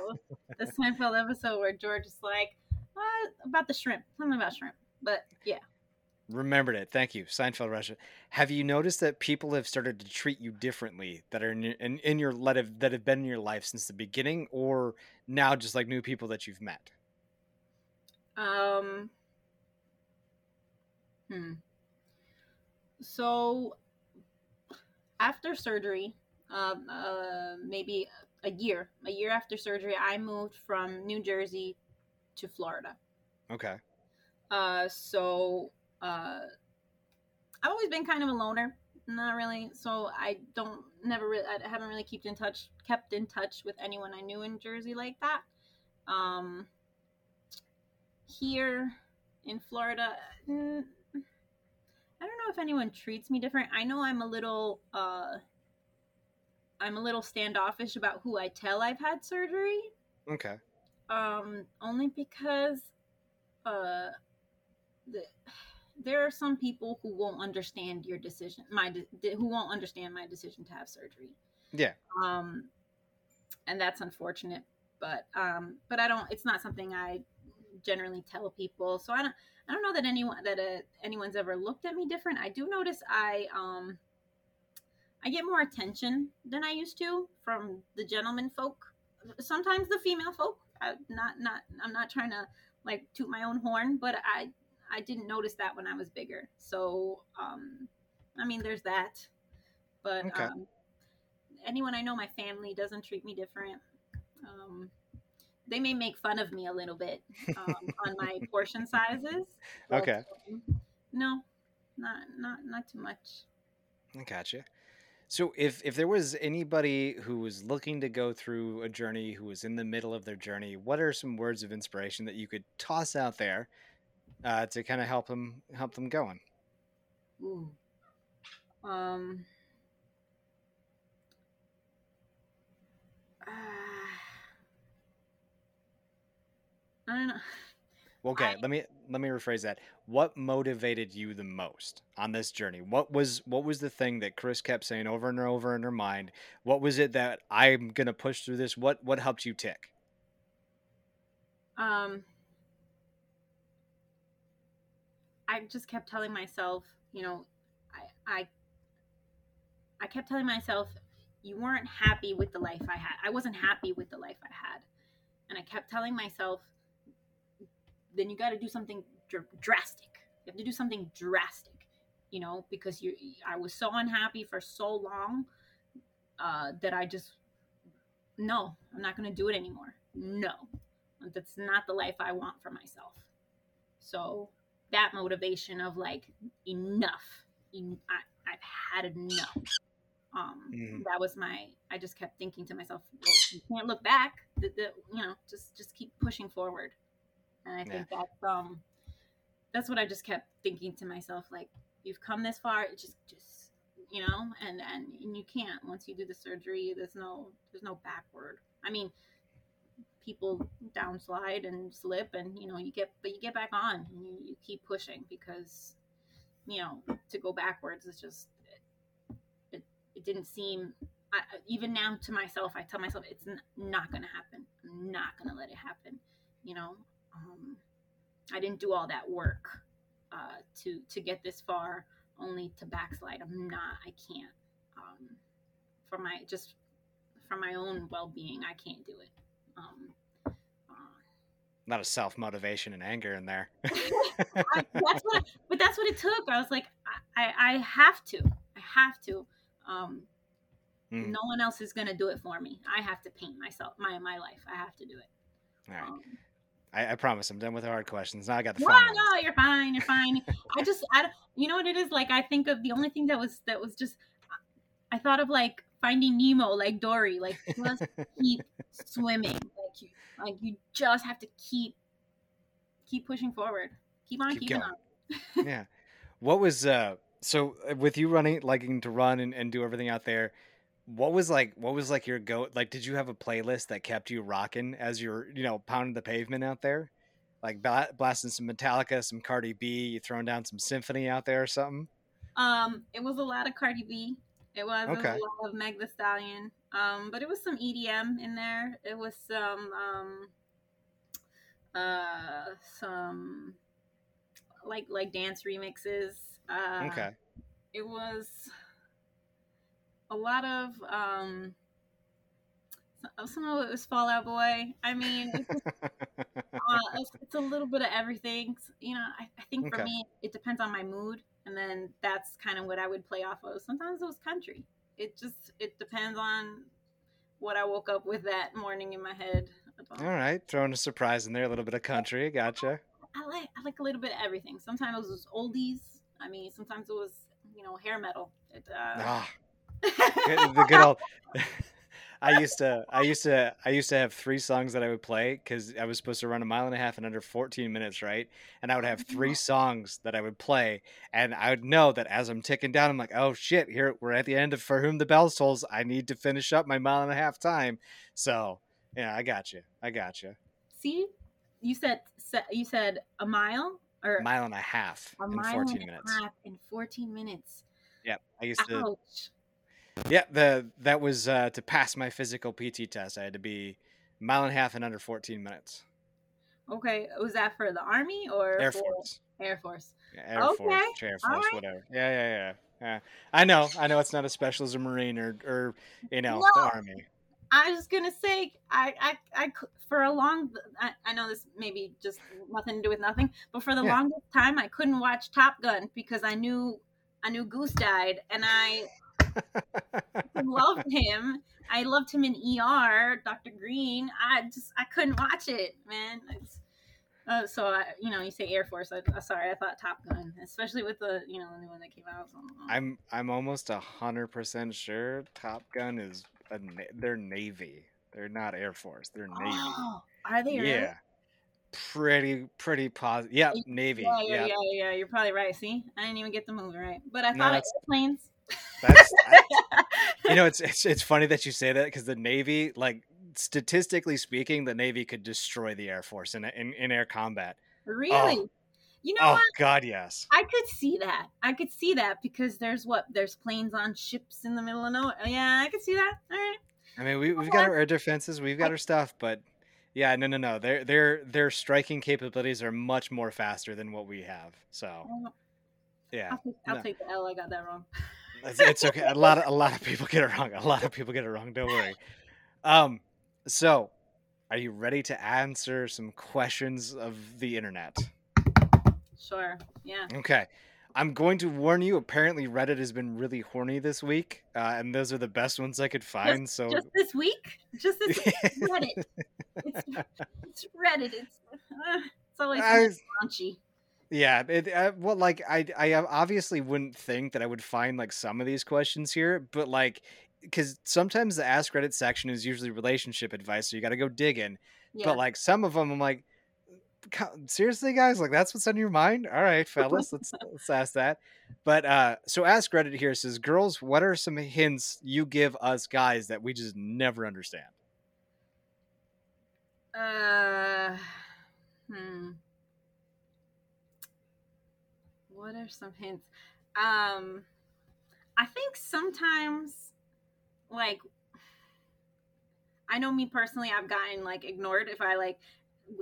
the [LAUGHS] Seinfeld episode where George is like, uh, about the shrimp, something about shrimp. But yeah, Remembered it. Thank you, Seinfeld Russia. Have you noticed that people have started to treat you differently that are in your, in, in your that have, that have been in your life since the beginning, or now just like new people that you've met? Um. Hmm. So, after surgery, um, uh, maybe a year, a year after surgery, I moved from New Jersey to Florida. Okay. Uh, so, uh, I've always been kind of a loner. Not really. So I don't never really. I haven't really kept in touch kept in touch with anyone I knew in Jersey like that. Um, here in Florida, mm, I don't know if anyone treats me different. I know I'm a little. Uh, I'm a little standoffish about who I tell I've had surgery. Okay. Um, only because, uh, the, there are some people who won't understand your decision. My de- who won't understand my decision to have surgery. Yeah. Um, and that's unfortunate. But um, but I don't. It's not something I generally tell people. So I don't. I don't know that anyone that uh, anyone's ever looked at me different. I do notice I um. I get more attention than I used to from the gentleman folk. Sometimes the female folk. I, not not. I'm not trying to like toot my own horn, but I I didn't notice that when I was bigger. So um, I mean, there's that. But Okay. um, anyone I know, my family doesn't treat me different. Um, they may make fun of me a little bit um, [LAUGHS] on my portion sizes. Okay. um, no, not not not too much. I gotcha. So if if there was anybody who was looking to go through a journey, who was in the middle of their journey, what are some words of inspiration that you could toss out there uh, to kind of help them help them going? Ooh. Um. ah. [SIGHS] I don't know. Okay, I- let me let me rephrase that. What motivated you the most on this journey? What was what was the thing that Chris kept saying over and over in her mind? What was it that I'm gonna push through this? What what helped you tick? Um. I just kept telling myself, you know, I I I kept telling myself you weren't happy with the life I had. I wasn't happy with the life I had. And I kept telling myself then you got to do something dr- drastic. You have to do something drastic, you know, because you I was so unhappy for so long uh that I just no, I'm not going to do it anymore. No. That's not the life I want for myself. So that motivation of like enough En- I, i've had enough. Um Mhm. that was my i just kept thinking to myself well, you can't look back. The, the, you know just just keep pushing forward. And i think that's um that's what i just kept thinking to myself like you've come this far just just you know and and, and you can't. Once you do the surgery there's no there's no backward. I mean people downslide and slip and you know you get but you get back on and you, you keep pushing because you know to go backwards is just it, it, it didn't seem I, even now to myself i tell myself it's n- not gonna happen. I'm not gonna let it happen you know? Um, i didn't do all that work uh, to to get this far only to backslide. I'm not i can't. Um, for my just for my own well-being i can't do it um, uh, Not a self motivation and anger in there. [LAUGHS] [LAUGHS] I, that's what, but that's what it took. I was like, I I have to. I have to. Um, Mm. No one else is gonna do it for me. I have to paint myself, my my life. I have to do it. All right. Um, I, I promise I'm done with the hard questions. Now I got the no, fun ones. no, you're fine. You're fine. I [LAUGHS] just, I, you know what it is? Like, I think of the only thing that was that was just, I thought of like Finding Nemo, like Dory, like [LAUGHS] just keep swimming. Like you, like you just have to keep, keep pushing forward. Keep on Keep keeping going. on. [LAUGHS] yeah. What was uh so uh, with you running liking to run and, and do everything out there, what was like what was like your go like did you have a playlist that kept you rocking as you're, you know, pounding the pavement out there? Like bla- blasting some Metallica, some Cardi B, you throwing down some symphony out there or something? Um, it was a lot of Cardi B. It was, it was Okay. a lot of Meg The Stallion. Um, but it was some EDM in there. It was some um, uh, some like like dance remixes. Uh, Okay. It was a lot of um. Some some of it was Fall Out Boy. I mean, it's, just, [LAUGHS] uh, it's, it's a little bit of everything. You know, I, I think for Okay. me, it depends on my mood, and then that's kind of what I would play off of. Sometimes it was country. It just it depends on what I woke up with that morning in my head. All. Right, throwing a surprise in there, a little bit of country, gotcha. I like I like a little bit of everything. Sometimes it was oldies. I mean, sometimes it was you know hair metal. It, uh, Ah, [LAUGHS] the good old [LAUGHS] I used to I used to I used to have three songs that I would play because I was supposed to run a mile and a half in under 14 minutes, right? And I would have mm-hmm. three songs that I would play, and I would know that as I'm ticking down, I'm like, oh shit, here we're at the end of For Whom the Bell Tolls. I need to finish up my mile and a half time. So yeah, I got you. I got you. See, you said you said a mile or Mile and a half a in mile 14 and minutes. a half in 14 minutes. Yep, I used to. Yeah, the that was uh, to pass my physical PT test. I had to be mile and a half in under 14 minutes. Okay, was that for the army or Air for Force, Air Force? yeah, Air Force, Okay, Air Force, right. whatever. Yeah, yeah, yeah, yeah. I know, I know. It's not as special as a Marine or, or you know, the Army. I was gonna say, I, I, I, for a long, I, I know this maybe just nothing to do with nothing, but for the Yeah. longest time, I couldn't watch Top Gun because I knew, I knew Goose died, and I loved him. I loved him in ER, Doctor Greene. I just, I couldn't watch it, man. It's, uh, so I, you know, you say Air Force. I, I sorry, I thought Top Gun, especially with the, you know, the new one that came out. So, I'm I'm almost a hundred percent sure Top Gun is a they're Navy. They're not Air Force. They're Navy. Oh, are they? really? yeah, pretty pretty positive. Yeah, Navy. Yeah, yeah, yeah. yeah, yeah. You're probably right. See, I didn't even get the movie right, but I No, thought it that's-. That's [LAUGHS] you know it's it's it's funny that you say that because the Navy, like statistically speaking, the Navy could destroy the Air Force in in, in air combat. really? Oh. You know oh what? God, yes. I could see that. I could see that because there's what? There's planes on ships in the middle of nowhere. Oh, yeah, I could see that. All right. I mean, we we've got our air defenses, we've got our stuff, but yeah, no, no, no. Their their their striking capabilities are much more faster than what we have. So oh. yeah, I'll, take, I'll no. take the L. I got that wrong. [LAUGHS] it's, it's okay. A lot of a lot of people get it wrong. A lot of people get it wrong. Don't worry. Um, so are you ready to answer some questions of the internet? Sure. Yeah. Okay. I'm going to warn you. Apparently, Reddit has been really horny this week, uh, and those are the best ones I could find. so, Just this week. Just this week. Reddit. [LAUGHS] It's, it's Reddit. It's uh, it's always I- raunchy. Yeah. It, uh, well, like I, I obviously wouldn't think that I would find like some of these questions here, but like, because sometimes the Ask Reddit section is usually relationship advice, so you got to go digging. Yeah. But like some of them, I'm like, seriously, guys, like that's what's on your mind. All right, fellas, let's let's ask that. But uh, so Ask Reddit here says, girls, what are some hints you give us guys that we just never understand? Uh, hmm. What are some hints? Um, I think sometimes, like, I know me personally, I've gotten like ignored if I like.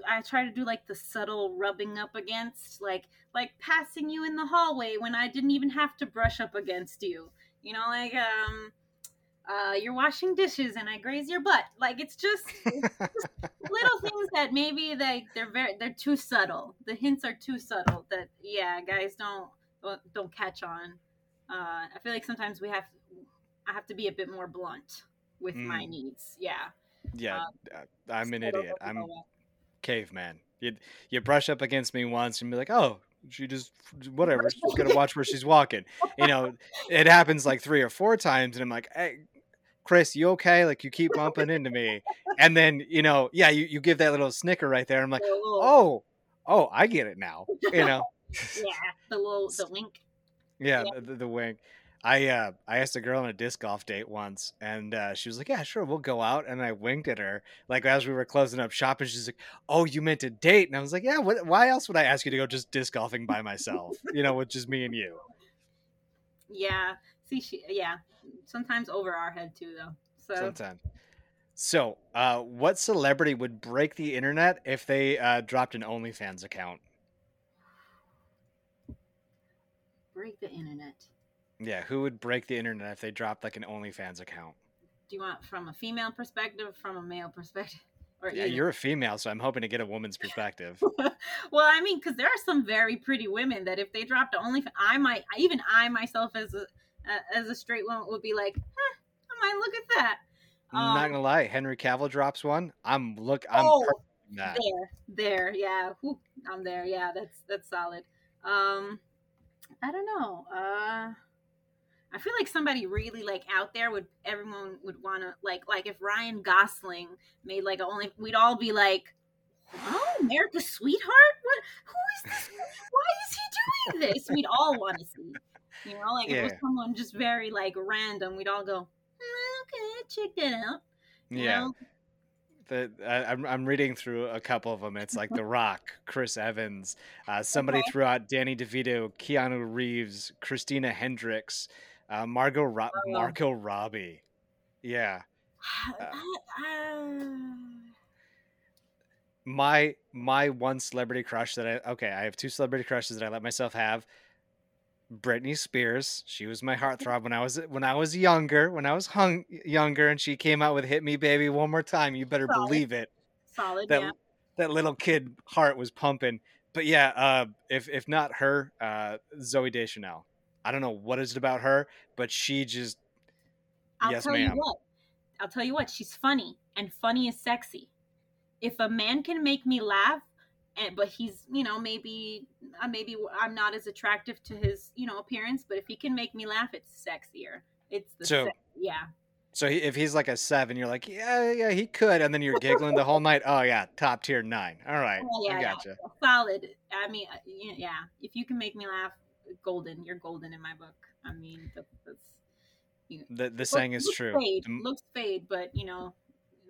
I try to do like the subtle rubbing up against, like like passing you in the hallway when I didn't even have to brush up against you. You know, like um, uh, you're washing dishes and I graze your butt. Like it's just, it's just [LAUGHS] little things that maybe they they're very they're too subtle. The hints are too subtle. That yeah, guys don't don't, catch on. Uh, I feel like sometimes we have I have to be a bit more blunt with mm. my needs. Yeah. Yeah, um, I'm an idiot. I'm caveman. You you brush up against me once and be like, oh, she just whatever. She's gonna [LAUGHS] watch where she's walking. You know, it happens like three or four times, and I'm like, hey, Chris, you okay? Like you keep bumping into me, and then you know, yeah, you, you give that little snicker right there. I'm like, oh, oh, I get it now. [LAUGHS] You know, yeah, the little the [LAUGHS] wink. Yeah, yeah. The, the wink. I uh, I asked a girl on a disc golf date once, and uh, she was like, "Yeah, sure, we'll go out." And I winked at her, like as we were closing up shop, and she's like, "Oh, you meant a date?" And I was like, "Yeah, what, why else would I ask you to go just disc golfing by myself? you know, with just me and you." Yeah. See, she, yeah. Sometimes over our head too, though. So sometimes. So, uh, what celebrity would break the internet if they uh, dropped an OnlyFans account? Break the internet. Yeah, who would break the internet if they dropped like an OnlyFans account? Do you want from a female perspective, from a male perspective? [LAUGHS] Or yeah, either? you're a female, so I'm hoping to get a woman's [LAUGHS] perspective. well, I mean, because there are some very pretty women that if they dropped OnlyFans, I might, even I myself as a as a straight woman would be like, huh, I might look at that. I'm um, not gonna lie, Henry Cavill drops one. I'm look. I'm oh, there, there, yeah. Whew, I'm there. Yeah, that's that's solid. Um, I don't know. Uh I feel like somebody really like out there would everyone would want to like like if Ryan Gosling made like a only we'd all be like, "Oh, America's sweetheart? What? Who is this? Why is he doing this?" We'd all want to see. You know, like yeah. if it was someone just very like random, we'd all go, mm, "Okay, check that out." You yeah. Know? The, I, I'm, I'm reading through a couple of them. It's like The Rock, Chris Evans, uh, somebody okay. threw out Danny DeVito, Keanu Reeves, Christina Hendricks, uh, Margot Ro- oh. Margot Robbie. Yeah. [SIGHS] Uh, my my one celebrity crush that I okay, I have two celebrity crushes that I let myself have. Britney Spears, she was my heartthrob when I was when I was younger, when I was hung younger, and she came out with "Hit Me, Baby, One More Time." You better Solid. believe it. Solid. That yeah. that little kid heart was pumping. But yeah, uh, if if not her, uh, Zooey Deschanel. I don't know what is it about her, but she just I'll yes, tell ma'am. you what. I'll tell you what, she's funny and funny is sexy. If a man can make me laugh and but he's, you know, maybe uh, maybe I'm not as attractive to his, you know, appearance, but if he can make me laugh, it's sexier. It's the so, yeah. So he, if he's like a seven, you're like, yeah, yeah, he could, and then you're giggling the whole night. Oh yeah, top tier nine. All right, oh, yeah, I gotcha. Yeah. Solid. I mean, uh, yeah, if you can make me laugh, golden. You're golden in my book. I mean, that's, that's you know, the the saying is true. Fade, looks fade, but you know,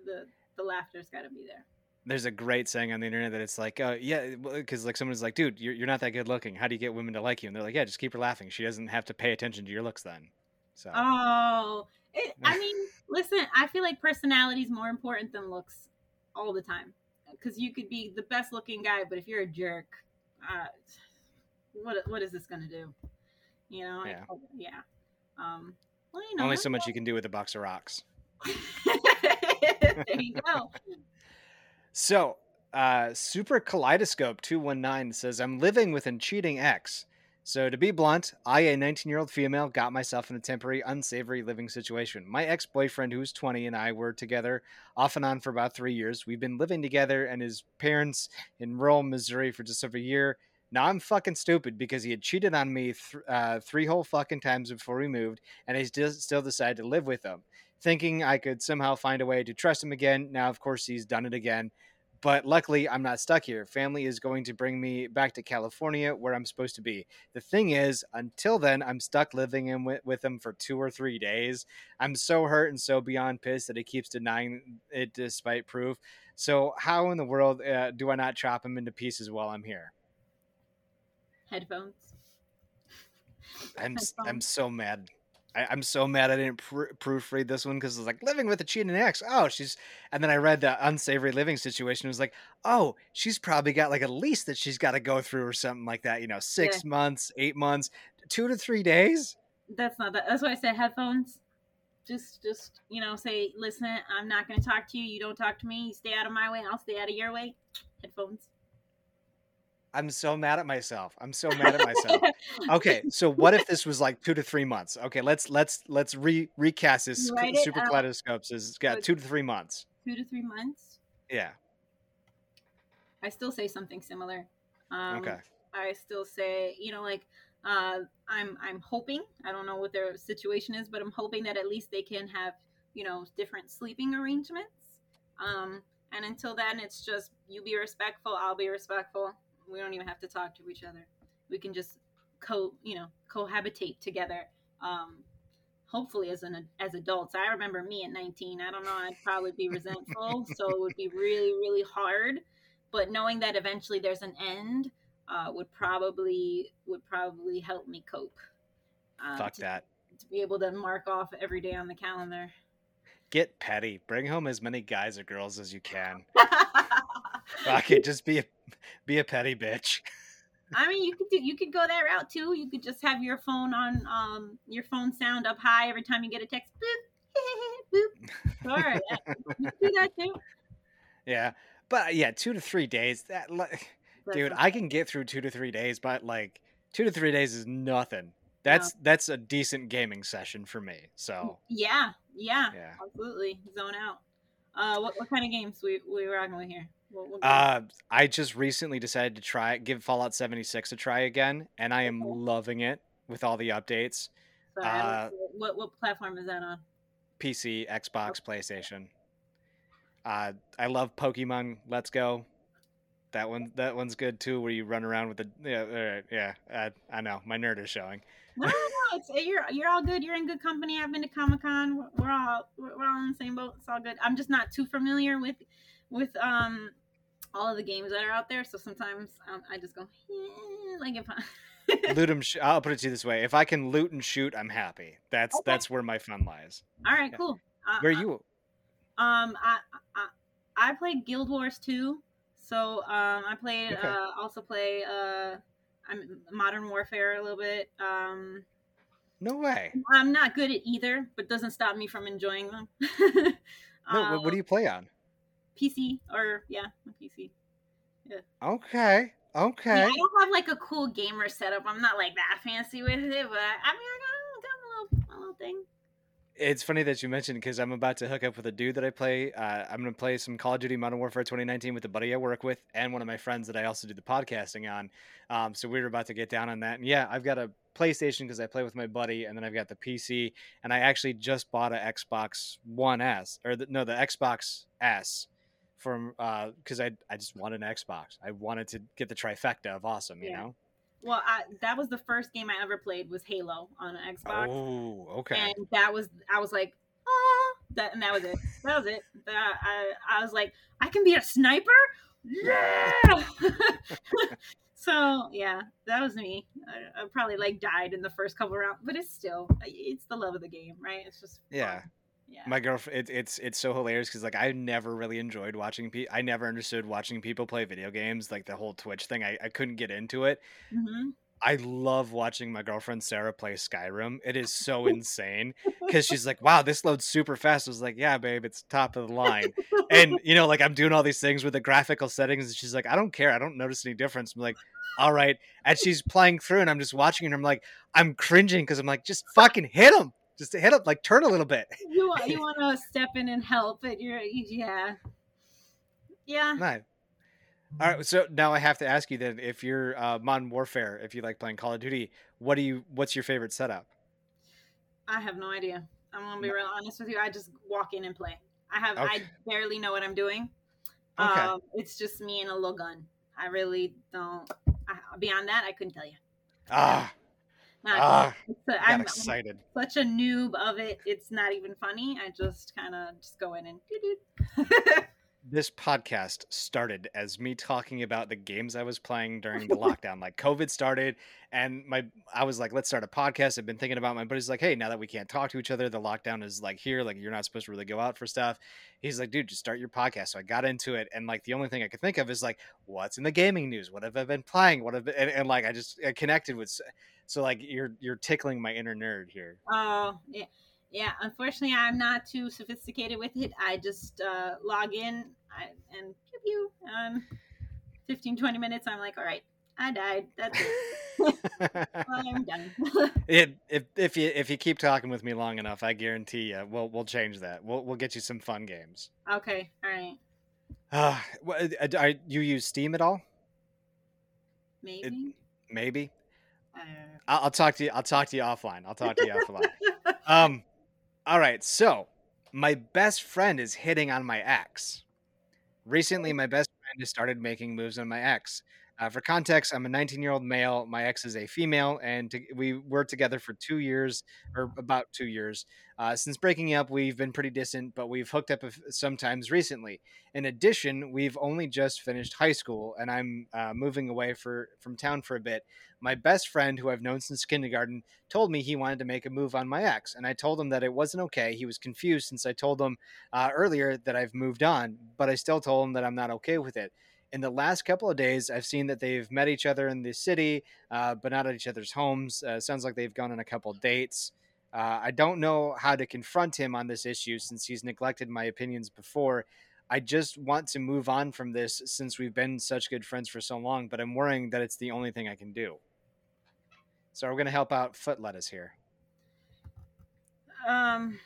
the the laughter's got to be there. There's a great saying on the internet that it's like, uh, yeah, because like someone's like, dude, you're, you're not that good looking. How do you get women to like you? And they're like, yeah, just keep her laughing. She doesn't have to pay attention to your looks then. So. Oh, it, I [LAUGHS] mean, listen, I feel like personality is more important than looks all the time. Because you could be the best looking guy, but if you're a jerk, uh, what what is this going to do? You know? Yeah. I, yeah. Um, well, you know, Only so much you can do with a box of rocks. [LAUGHS] there you go. So, uh, Super Kaleidoscope 219 says, I'm living with a cheating ex. So, to be blunt, I, a 19 year old female, got myself in a temporary, unsavory living situation. My ex boyfriend, who's 20, and I were together off and on for about three years. We've been living together, and his parents in rural Missouri for just over a year. Now I'm fucking stupid because he had cheated on me th- uh, three whole fucking times before we moved, and he still still decided to live with him, thinking I could somehow find a way to trust him again. Now, of course, he's done it again, but luckily I'm not stuck here. Family is going to bring me back to California, where I'm supposed to be. The thing is, until then, I'm stuck living in with, with him for two or three days. I'm so hurt and so beyond pissed that he keeps denying it despite proof. So, how in the world uh, do I not chop him into pieces while I'm here? headphones. I'm headphones. I'm so mad. I, am so mad I didn't pr- proofread this one because it's like living with a cheating ex. Oh, she's and then I read the unsavory living situation. It was like, oh, she's probably got like a lease that she's got to go through or something like that. You know, six yeah. months, eight months, two to three days. That's not that. That's why I said headphones. Just, just you know, say, listen, I'm not going to talk to you. You don't talk to me. You stay out of my way. I'll stay out of your way. Headphones. I'm so mad at myself. I'm so mad at myself. [LAUGHS] okay, so what if this was like two to three months? Okay, let's let's let's re recast this. Super Kaleidoscopes has got two to three months. Two to three months. Yeah. I still say something similar. Um, okay. I still say, you know, like uh, I'm I'm hoping. I don't know what their situation is, but I'm hoping that at least they can have you know different sleeping arrangements. Um, and until then, it's just you be respectful, I'll be respectful. We don't even have to talk to each other. We can just co you know cohabitate together. Um, hopefully as an as adults. I remember me at 19. I don't know. I'd probably be resentful, [LAUGHS] so it would be really really hard. But knowing that eventually there's an end uh, would probably would probably help me cope. Uh, Fuck to, that. To be able to mark off every day on the calendar. Get petty. Bring home as many guys or girls as you can. [LAUGHS] Fuck it. [LAUGHS] Just be a be a petty bitch. I mean, you could do you could go that route too. You could just have your phone on um your phone sound up high every time you get a text. Boop, [LAUGHS] boop. All right, do that too. Yeah, but yeah, two to three days. That like dude i can get through two to three days but like two to three days is nothing that's that's a decent gaming session for me so yeah yeah, yeah. absolutely zone out uh what, what kind of games we we rocking with here uh i just recently decided to try give fallout 76 a try again and i am loving it with all the updates Sorry, uh, what what platform is that on pc xbox okay. playstation uh i love pokemon let's go that one, that one's good too, where you run around with the yeah, all right, yeah. I, I know my nerd is showing. no, no, it's you're you're all good. You're in good company. I've been to Comic Con. We're all we're all in the same boat. It's all good. I'm just not too familiar with with um all of the games that are out there. So sometimes um, I just go eh, like if I [LAUGHS] loot them. Sh- I'll put it to you this way: if I can loot and shoot, I'm happy. That's okay. that's where my fun lies. All right, yeah. cool. Uh, where are uh, you? Um, I, I I played Guild Wars 2 so um, I played, okay. uh, also play uh, I'm Modern Warfare a little bit. Um, no way. I'm not good at either, but doesn't stop me from enjoying them. [LAUGHS] no, um, what do you play on? PC or yeah, PC. Yeah. Okay. Okay. Yeah, I don't have like a cool gamer setup. I'm not like that fancy with it, but I mean, I got, got a little, a little thing it's funny that you mentioned because I'm about to hook up with a dude that I play. Uh, I'm going to play some Call of Duty Modern Warfare 2019 with a buddy I work with and one of my friends that I also do the podcasting on. Um, so we were about to get down on that. And yeah, I've got a PlayStation because I play with my buddy, and then I've got the PC. And I actually just bought an Xbox One S or the, no, the Xbox S from because uh, I I just wanted an Xbox. I wanted to get the trifecta of awesome, you yeah. know. Well, I, that was the first game I ever played was Halo on an Xbox. Oh, okay. And that was I was like, oh, that and that was it. That was it. That I I was like, I can be a sniper. Yeah. [LAUGHS] so yeah, that was me. I, I, probably like died in the first couple rounds, but it's still it's the love of the game, right? It's just yeah. Fun. Yeah. My girlfriend, it, it's it's so hilarious because like I never really enjoyed watching. Pe- I never understood watching people play video games, like the whole Twitch thing. I, I couldn't get into it. Mm-hmm. I love watching my girlfriend Sarah play Skyrim. It is so [LAUGHS] insane because she's like, "Wow, this loads super fast." I was like, "Yeah, babe, it's top of the line." and [LAUGHS] you know, like I'm doing all these things with the graphical settings, and she's like, "I don't care. I don't notice any difference." I'm like, "All right." And she's playing through, and I'm just watching, and I'm like, I'm cringing because I'm like, "Just fucking hit him." Just to hit up, like turn a little bit. [LAUGHS] You want you [LAUGHS] want to step in and help, but you're yeah, yeah. Nice. All right, so now I have to ask you then, if you're uh, Modern Warfare, if you like playing Call of Duty, what do you? What's your favorite setup? I have no idea. I'm gonna be real honest with you. I just walk in and play. I have okay. I barely know what I'm doing. Okay. Um, it's just me and a little gun. I really don't. I, beyond that, I couldn't tell you. Ah, not ah, a, I'm, excited. I'm such a noob of it. It's not even funny. I just kind of just go in and. [LAUGHS] this podcast started as me talking about the games I was playing during the [LAUGHS] lockdown. Like COVID started, and my I was like, let's start a podcast. I've been thinking about my buddy's like, hey, now that we can't talk to each other, the lockdown is like here, like you're not supposed to really go out for stuff. He's like, dude, just start your podcast. So I got into it, and like the only thing I could think of is like, what's in the gaming news? What have I been playing? What have been, and, and like I just I connected with so like you're you're tickling my inner nerd here. Oh yeah, yeah. Unfortunately, I'm not too sophisticated with it. I just uh, log in I, and pew pew. Um, 15, 20 minutes. I'm like, all right, I died. That's it. [LAUGHS] I'm done. [LAUGHS] it, if if you if you keep talking with me long enough, I guarantee you we'll we'll change that. We'll we'll get you some fun games. okay, all right. Uh, what, uh, are you use Steam at all? Maybe. Maybe. Uh, I'll, I'll talk to you. I'll talk to you offline. I'll talk to you offline. [LAUGHS] Um, all right. So my best friend is hitting on my ex. Recently, my best friend has started making moves on my ex. Uh, for context, I'm a 19 year old male. My ex is a female, and we were together for two years, or about two years. Uh, since breaking up, we've been pretty distant, but we've hooked up sometimes recently. In addition, we've only just finished high school, and I'm uh, moving away for from town for a bit. My best friend, who I've known since kindergarten, told me he wanted to make a move on my ex, and I told him that it wasn't okay. He was confused since I told him uh, earlier that I've moved on, but I still told him that I'm not okay with it in the last couple of days, I've seen that they've met each other in the city, uh, but not at each other's homes. Uh, sounds like they've gone on a couple dates. Uh, I don't know how to confront him on this issue since he's neglected my opinions before. I just want to move on from this since we've been such good friends for so long, but I'm worrying that it's the only thing I can do. So we're going to help out Foot Lettuce here. um.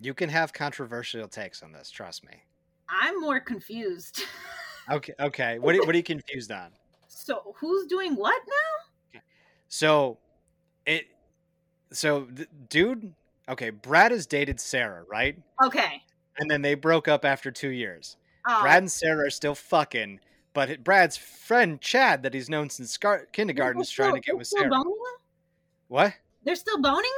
You can have controversial takes on this, trust me. I'm more confused. [LAUGHS] Okay, okay. What, are- what are you confused on? so who's doing what now? So it so th- dude, okay, Brad has dated Sarah, right? Okay. And then they broke up after 2 years. Oh, Brad and Sarah are still fucking, but Brad's friend Chad that he's known since scar- kindergarten they're is trying to get with Sarah. boning? What? They're still boning?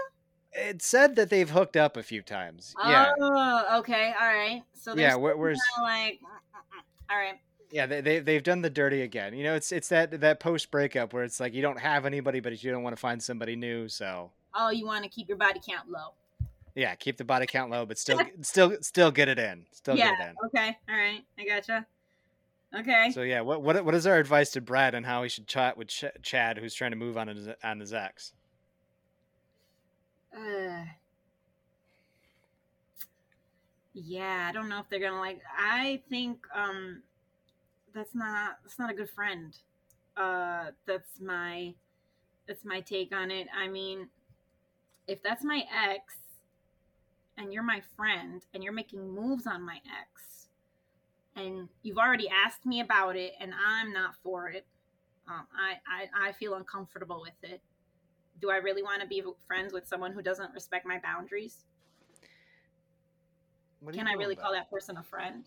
It said that they've hooked up a few times. Yeah. Oh, okay. All right. So yeah, we're, kinda like, mm, mm, mm. all right. yeah, they, they they've done the dirty again. You know, it's it's that that post breakup where it's like you don't have anybody but you don't want to find somebody new, so Oh, you want to keep your body count low. yeah, keep the body count low but still [LAUGHS] still still get it in. Still yeah. get it in. Okay. All right. I gotcha. Okay. So yeah, what what what is our advice to Brad on how he should chat with Ch- Chad, who's trying to move on his on his ex? Uh, yeah, I don't know if they're gonna like. I think um, that's not that's not a good friend. Uh, that's my that's my take on it. I mean, if that's my ex, and you're my friend, and you're making moves on my ex, and you've already asked me about it, and I'm not for it. Um, I, I I feel uncomfortable with it do I really want to be friends with someone who doesn't respect my boundaries? Can I really about call that person a friend?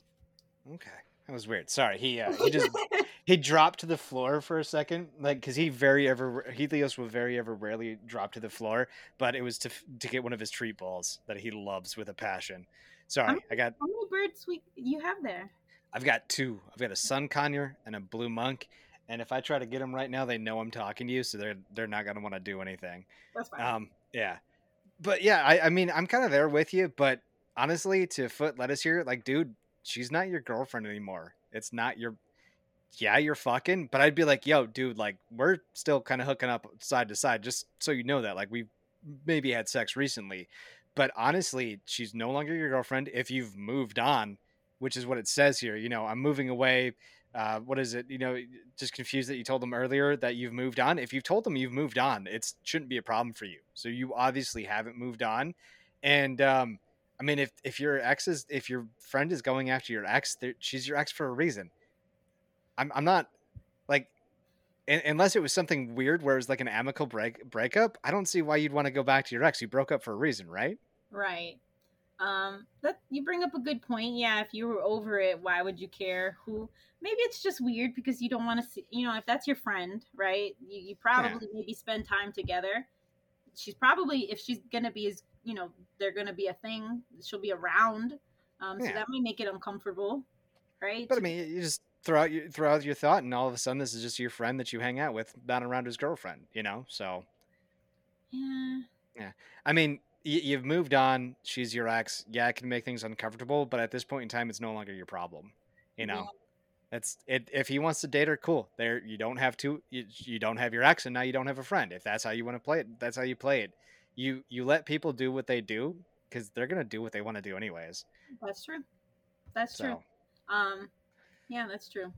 Okay, that was weird. Sorry, he uh, he just [LAUGHS] he dropped to the floor for a second, like because he very ever Helios will very ever rarely drop to the floor, but it was to to get one of his treat balls that he loves with a passion. Sorry, I'm- I got How many birds we you have there? I've got two. I've got a sun conure and a blue monk. And if I try to get them right now, they know I'm talking to you, so they're they're not gonna want to do anything. That's fine. Um, yeah, but yeah, I, I mean, I'm kind of there with you. But honestly, to foot lettuce here, like, dude, she's not your girlfriend anymore. It's not your. Yeah, you're fucking, but I'd be like, yo, dude, like, we're still kind of hooking up side to side, just so you know that. Like, we maybe had sex recently, but honestly, she's no longer your girlfriend if you've moved on, which is what it says here. You know, I'm moving away. Uh, what is it? You know, just confused that you told them earlier that you've moved on. If you've told them you've moved on, it shouldn't be a problem for you. So you obviously haven't moved on. And um, I mean, if if your ex is if your friend is going after your ex, she's your ex for a reason. I'm I'm not like un- unless it was something weird where it was like an amicable break breakup. I don't see why you'd want to go back to your ex. You broke up for a reason, right? right. Um, that you bring up a good point. Yeah, if you were over it, why would you care who? Maybe it's just weird because you don't want to see. You know, if that's your friend, right? You, you probably maybe spend time together. She's probably if she's gonna be as you know, they're gonna be a thing. She'll be around. Um, so that might make it uncomfortable, right? But I mean, you just throw out your throw out your thought, and all of a sudden, this is just your friend that you hang out with, not around his girlfriend. You know, so yeah. Yeah. I mean, you've moved on. She's your ex. Yeah, it can make things uncomfortable, but at this point in time, it's no longer your problem. You know, Yeah. that's it. If he wants to date her, cool. There, you don't have to. You, you don't have your ex, and now you don't have a friend. If that's how you want to play it, that's how you play it. You you let people do what they do because they're gonna do what they want to do anyways. That's true. That's true. Um, yeah, that's true.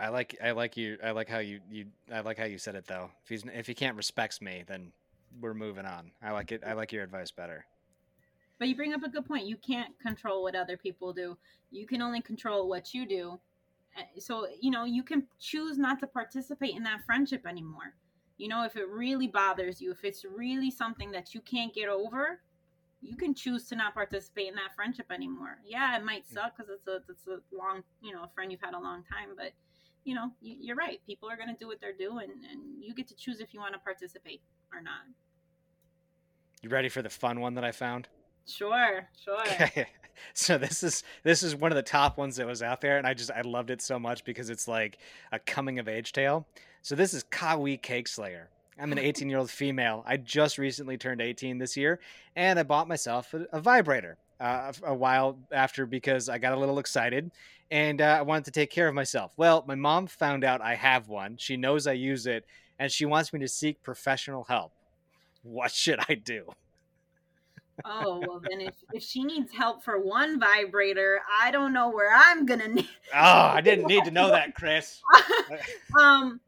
I like I like you I like how you you I like how you said it though. If he's if he can't respects me, then we're moving on. I like it. I like your advice better. But you bring up a good point. You can't control what other people do. You can only control what you do. Eh, so, you know, you can choose not to participate in that friendship anymore. You know, if it really bothers you, if it's really something that you can't get over, you can choose to not participate in that friendship anymore. Yeah, it might suck because it's a it's a long you know a friend you've had a long time, but you know you, are right. People are going to do what they're doing, and you get to choose if you want to participate or not. You ready for the fun one that I found? Sure, sure. Okay. [LAUGHS] So this is this is one of the top ones that was out there, and I just I loved it so much because it's like a coming of age tale. So this is Kawi Cake Slayer. I'm an [LAUGHS] 18 year old female. I just recently turned 18 this year, and I bought myself a, a vibrator uh, a while after because I got a little excited and uh, I wanted to take care of myself. Well, my mom found out I have one. She knows I use it, and she wants me to seek professional help. What should I do? oh well then if, if she needs help for one vibrator i don't know where i'm gonna need oh i [LAUGHS] didn't need to know that chris. [LAUGHS] Um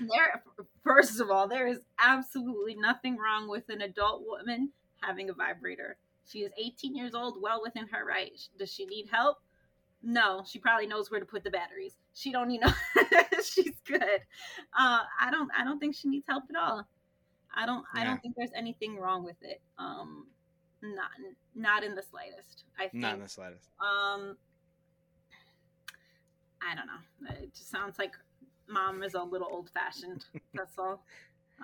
there first of all there is absolutely nothing wrong with an adult woman having a vibrator. She is 18 years old well within her right. Does she need help? No she probably knows where to put the batteries. She don't need no [LAUGHS] she's good. Uh i don't i don't think she needs help at all i don't yeah. i don't think there's anything wrong with it um not not in the slightest i think not in the slightest um i don't know it just sounds like mom is a little old fashioned. [LAUGHS] That's all.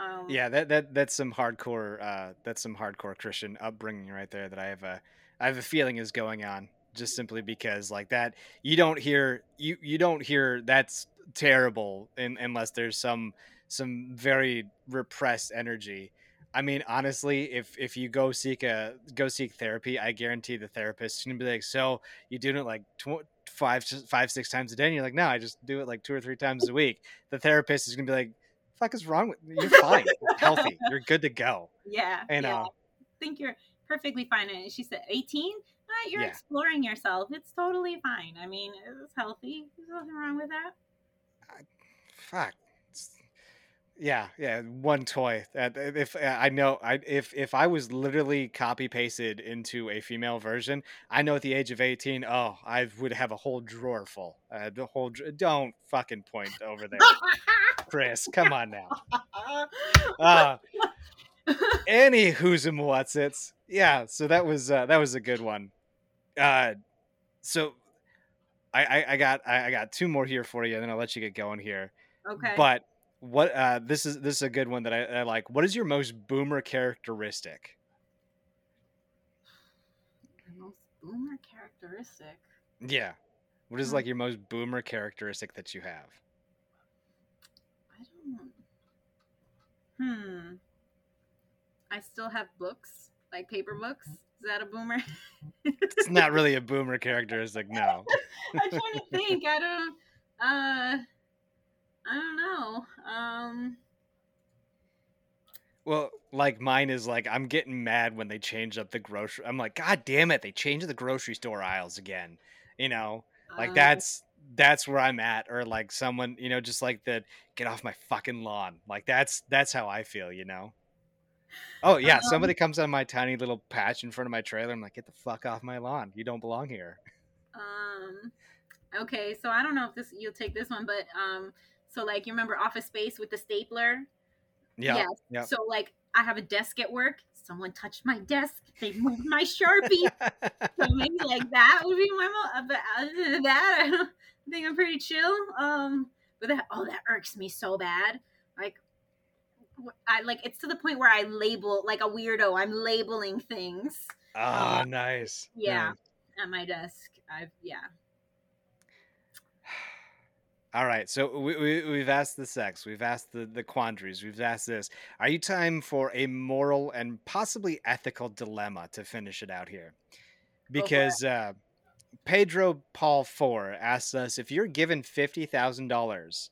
Um, yeah, that that that's some hardcore. Uh, that's some hardcore Christian upbringing right there. That I have a I have a feeling is going on just simply because like that you don't hear you you don't hear that's terrible in, unless there's some some very repressed energy. I mean, honestly, if if you go seek a go seek therapy, I guarantee the therapist is gonna be like, "So you doing it like tw- five five six times a day? And you're like no i just do it like two or three times a week. The therapist is gonna be like fuck is wrong with you? You're fine. [LAUGHS] You're healthy. You're good to go. Yeah and yeah. Uh, i think you're perfectly fine. And she said 18 uh, you're yeah. exploring yourself. It's totally fine. I mean it's healthy. There's nothing wrong with that. I, fuck yeah, yeah, one toy. That if uh, I know, I if if I was literally copy pasted into a female version, I know at the age of eighteen, oh, I would have a whole drawer full. Uh, the whole don't fucking point over there, Chris. Come on now. Uh, any who's and what's it's yeah. So that was uh, that was a good one. Uh, so I, I I got I, I got two more here for you, and then I'll let you get going here. Okay. But what uh, this is this is a good one that I, I like. What is your most boomer characteristic? most boomer characteristic. Yeah. What is hmm. like your most boomer characteristic that you have? I don't. Hmm. I still have books, like paper books. Is that a boomer? it's not really a [LAUGHS] boomer characteristic, no. I'm trying to think. I don't. Uh. I don't know. Um well, like mine is like I'm getting mad when they change up the grocery. I'm like, God damn it, they changed the grocery store aisles again. You know, like um, that's that's where I'm at. Or like someone, you know, just like the get off my fucking lawn. Like that's that's how I feel. You know. Oh yeah, um, somebody comes on my tiny little patch in front of my trailer. I'm like, get the fuck off my lawn. You don't belong here. Um. Okay, so I don't know if this you'll take this one, but um, so like you remember Office Space with the stapler? Yeah. Yes. So like I have a desk at work. Someone touched my desk. They moved my sharpie. [LAUGHS] so maybe like that would be my mo- but other than that, I don't think I'm pretty chill. Um, but that oh that irks me so bad. Like I like it's to the point where I label like a weirdo. I'm labeling things. Ah, oh, nice. Yeah, nice. at my desk. I've yeah. All right, so we, we, have asked the sex, we've asked the, the quandaries, we've asked this. Are you time for a moral and possibly ethical dilemma to finish it out here? Because uh, Pedro Paul Four asks us if you're given fifty thousand dollars,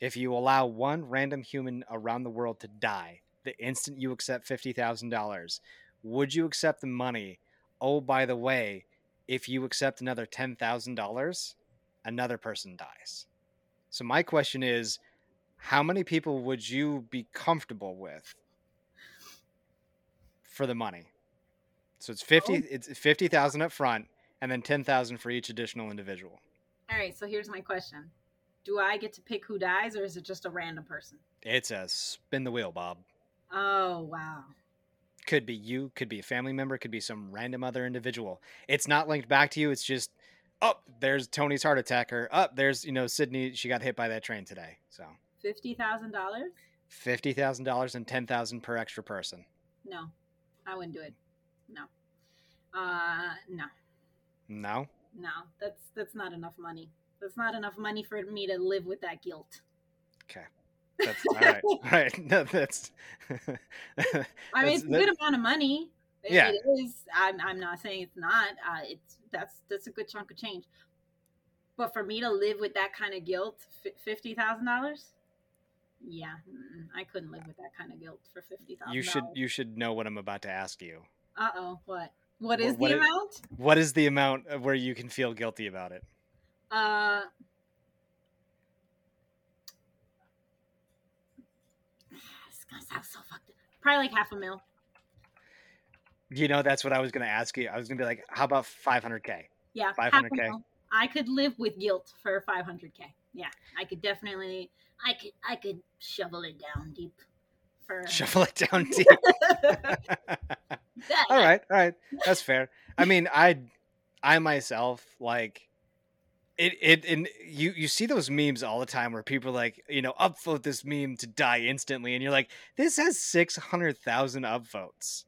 if you allow one random human around the world to die the instant you accept fifty thousand dollars, would you accept the money? Oh, by the way, if you accept another ten thousand dollars, another person dies. So my question is, how many people would you be comfortable with for the money? So it's fifty. Oh. It's fifty thousand up front, and then ten thousand for each additional individual. All right, so here's my question. Do I get to pick who dies or is it just a random person? It's a spin the wheel, Bob. Oh, wow. Could be you, could be a family member, could be some random other individual. It's not linked back to you. It's just, oh, there's Tony's heart attack, or up oh, there's you know Sydney. She got hit by that train today. So Fifty thousand dollars? fifty thousand dollars and ten thousand per extra person. No, I wouldn't do it. No. Uh, no, No, no. That's that's not enough money. That's not enough money for me to live with that guilt. okay. That's all right. All right. [LAUGHS] No, that's. I [LAUGHS] mean, That's- it's a good amount of money. It- Yeah. it is. I'm, I'm not saying it's not. Uh, it's that's that's a good chunk of change. But for me to live with that kind of guilt, fifty thousand dollars. Yeah, I couldn't live with that kind of guilt for fifty thousand. you should you should know what I'm about to ask you. Uh oh. What? What Wha- is what the it- amount? What is the amount where you can feel guilty about it? Uh. [SIGHS] It's gonna sound so fucked. up. Probably like half a mil. You know, that's what I was going to ask you. I was going to be like, how about 500k? Yeah, 500K. I could live with guilt for 500k. Yeah, I could definitely. I could. I could shovel it down deep. For [LAUGHS] Shuffle it down deep. That- [LAUGHS] all right, all right, that's fair. I mean, I, I myself like it. It and you you see those memes all the time where people are like you know upvote this meme to die instantly, and you're like, this has six hundred thousand upvotes.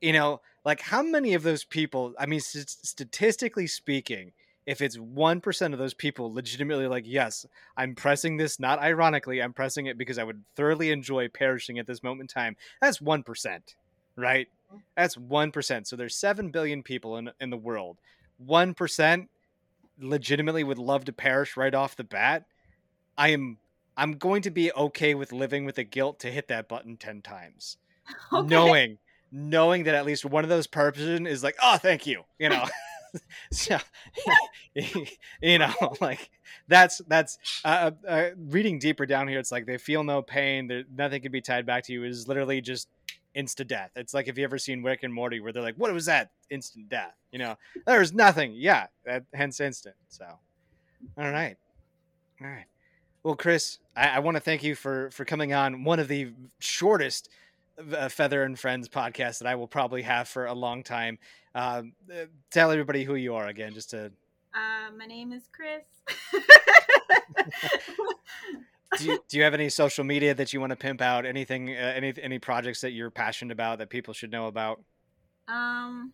You know, like how many of those people? I mean, st- statistically speaking. If it's one percent of those people legitimately like, yes, I'm pressing this not ironically, I'm pressing it because I would thoroughly enjoy perishing at this moment in time. That's one percent, right? Mm-hmm. That's one percent. So there's seven billion people in in the world. One percent legitimately would love to perish right off the bat. I am I'm going to be okay with living with the guilt to hit that button ten times, [LAUGHS] Okay. knowing knowing that at least one of those person is like, oh, thank you, you know. [LAUGHS] [LAUGHS] so, [LAUGHS] you know, like that's that's uh, uh, reading deeper down here. It's like they feel no pain. There, nothing can be tied back to you. It is literally just instant death. It's like if you ever seen Rick and Morty, where they're like, "What was that? Instant death." You know, there's nothing. Yeah, that, hence instant. So, all right, all right. Well, Chris, I, I want to thank you for for coming on one of the shortest uh, Feather and Friends podcast that I will probably have for a long time. Um, uh, tell everybody who you are again, just to. Uh, my name is Chris. Do you, do you have any social media that you want to pimp out? Anything, uh, any any projects that you're passionate about that people should know about? um,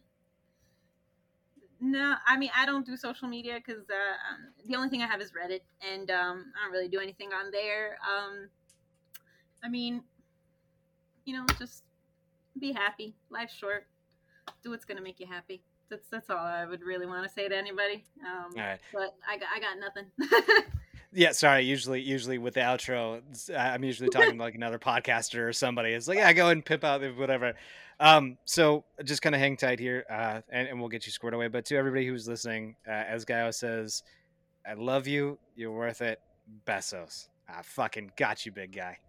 no, I mean I don't do social media because uh, um, the only thing I have is Reddit, and um, I don't really do anything on there. Um, I mean, you know, just be happy. Life's short. Do what's gonna make you happy. That's that's all I would really want to say to anybody. Um, All right. but I got I got nothing. [LAUGHS] Yeah, sorry. Usually, usually with the outro, I'm usually talking to like another podcaster or somebody. It's like, yeah, go and pimp out whatever. Um, so just kind of hang tight here, uh, and, and we'll get you squared away. But to everybody who's listening, uh, as Gaio says, I love you. You're worth it. Besos. I fucking got you, big guy. [LAUGHS]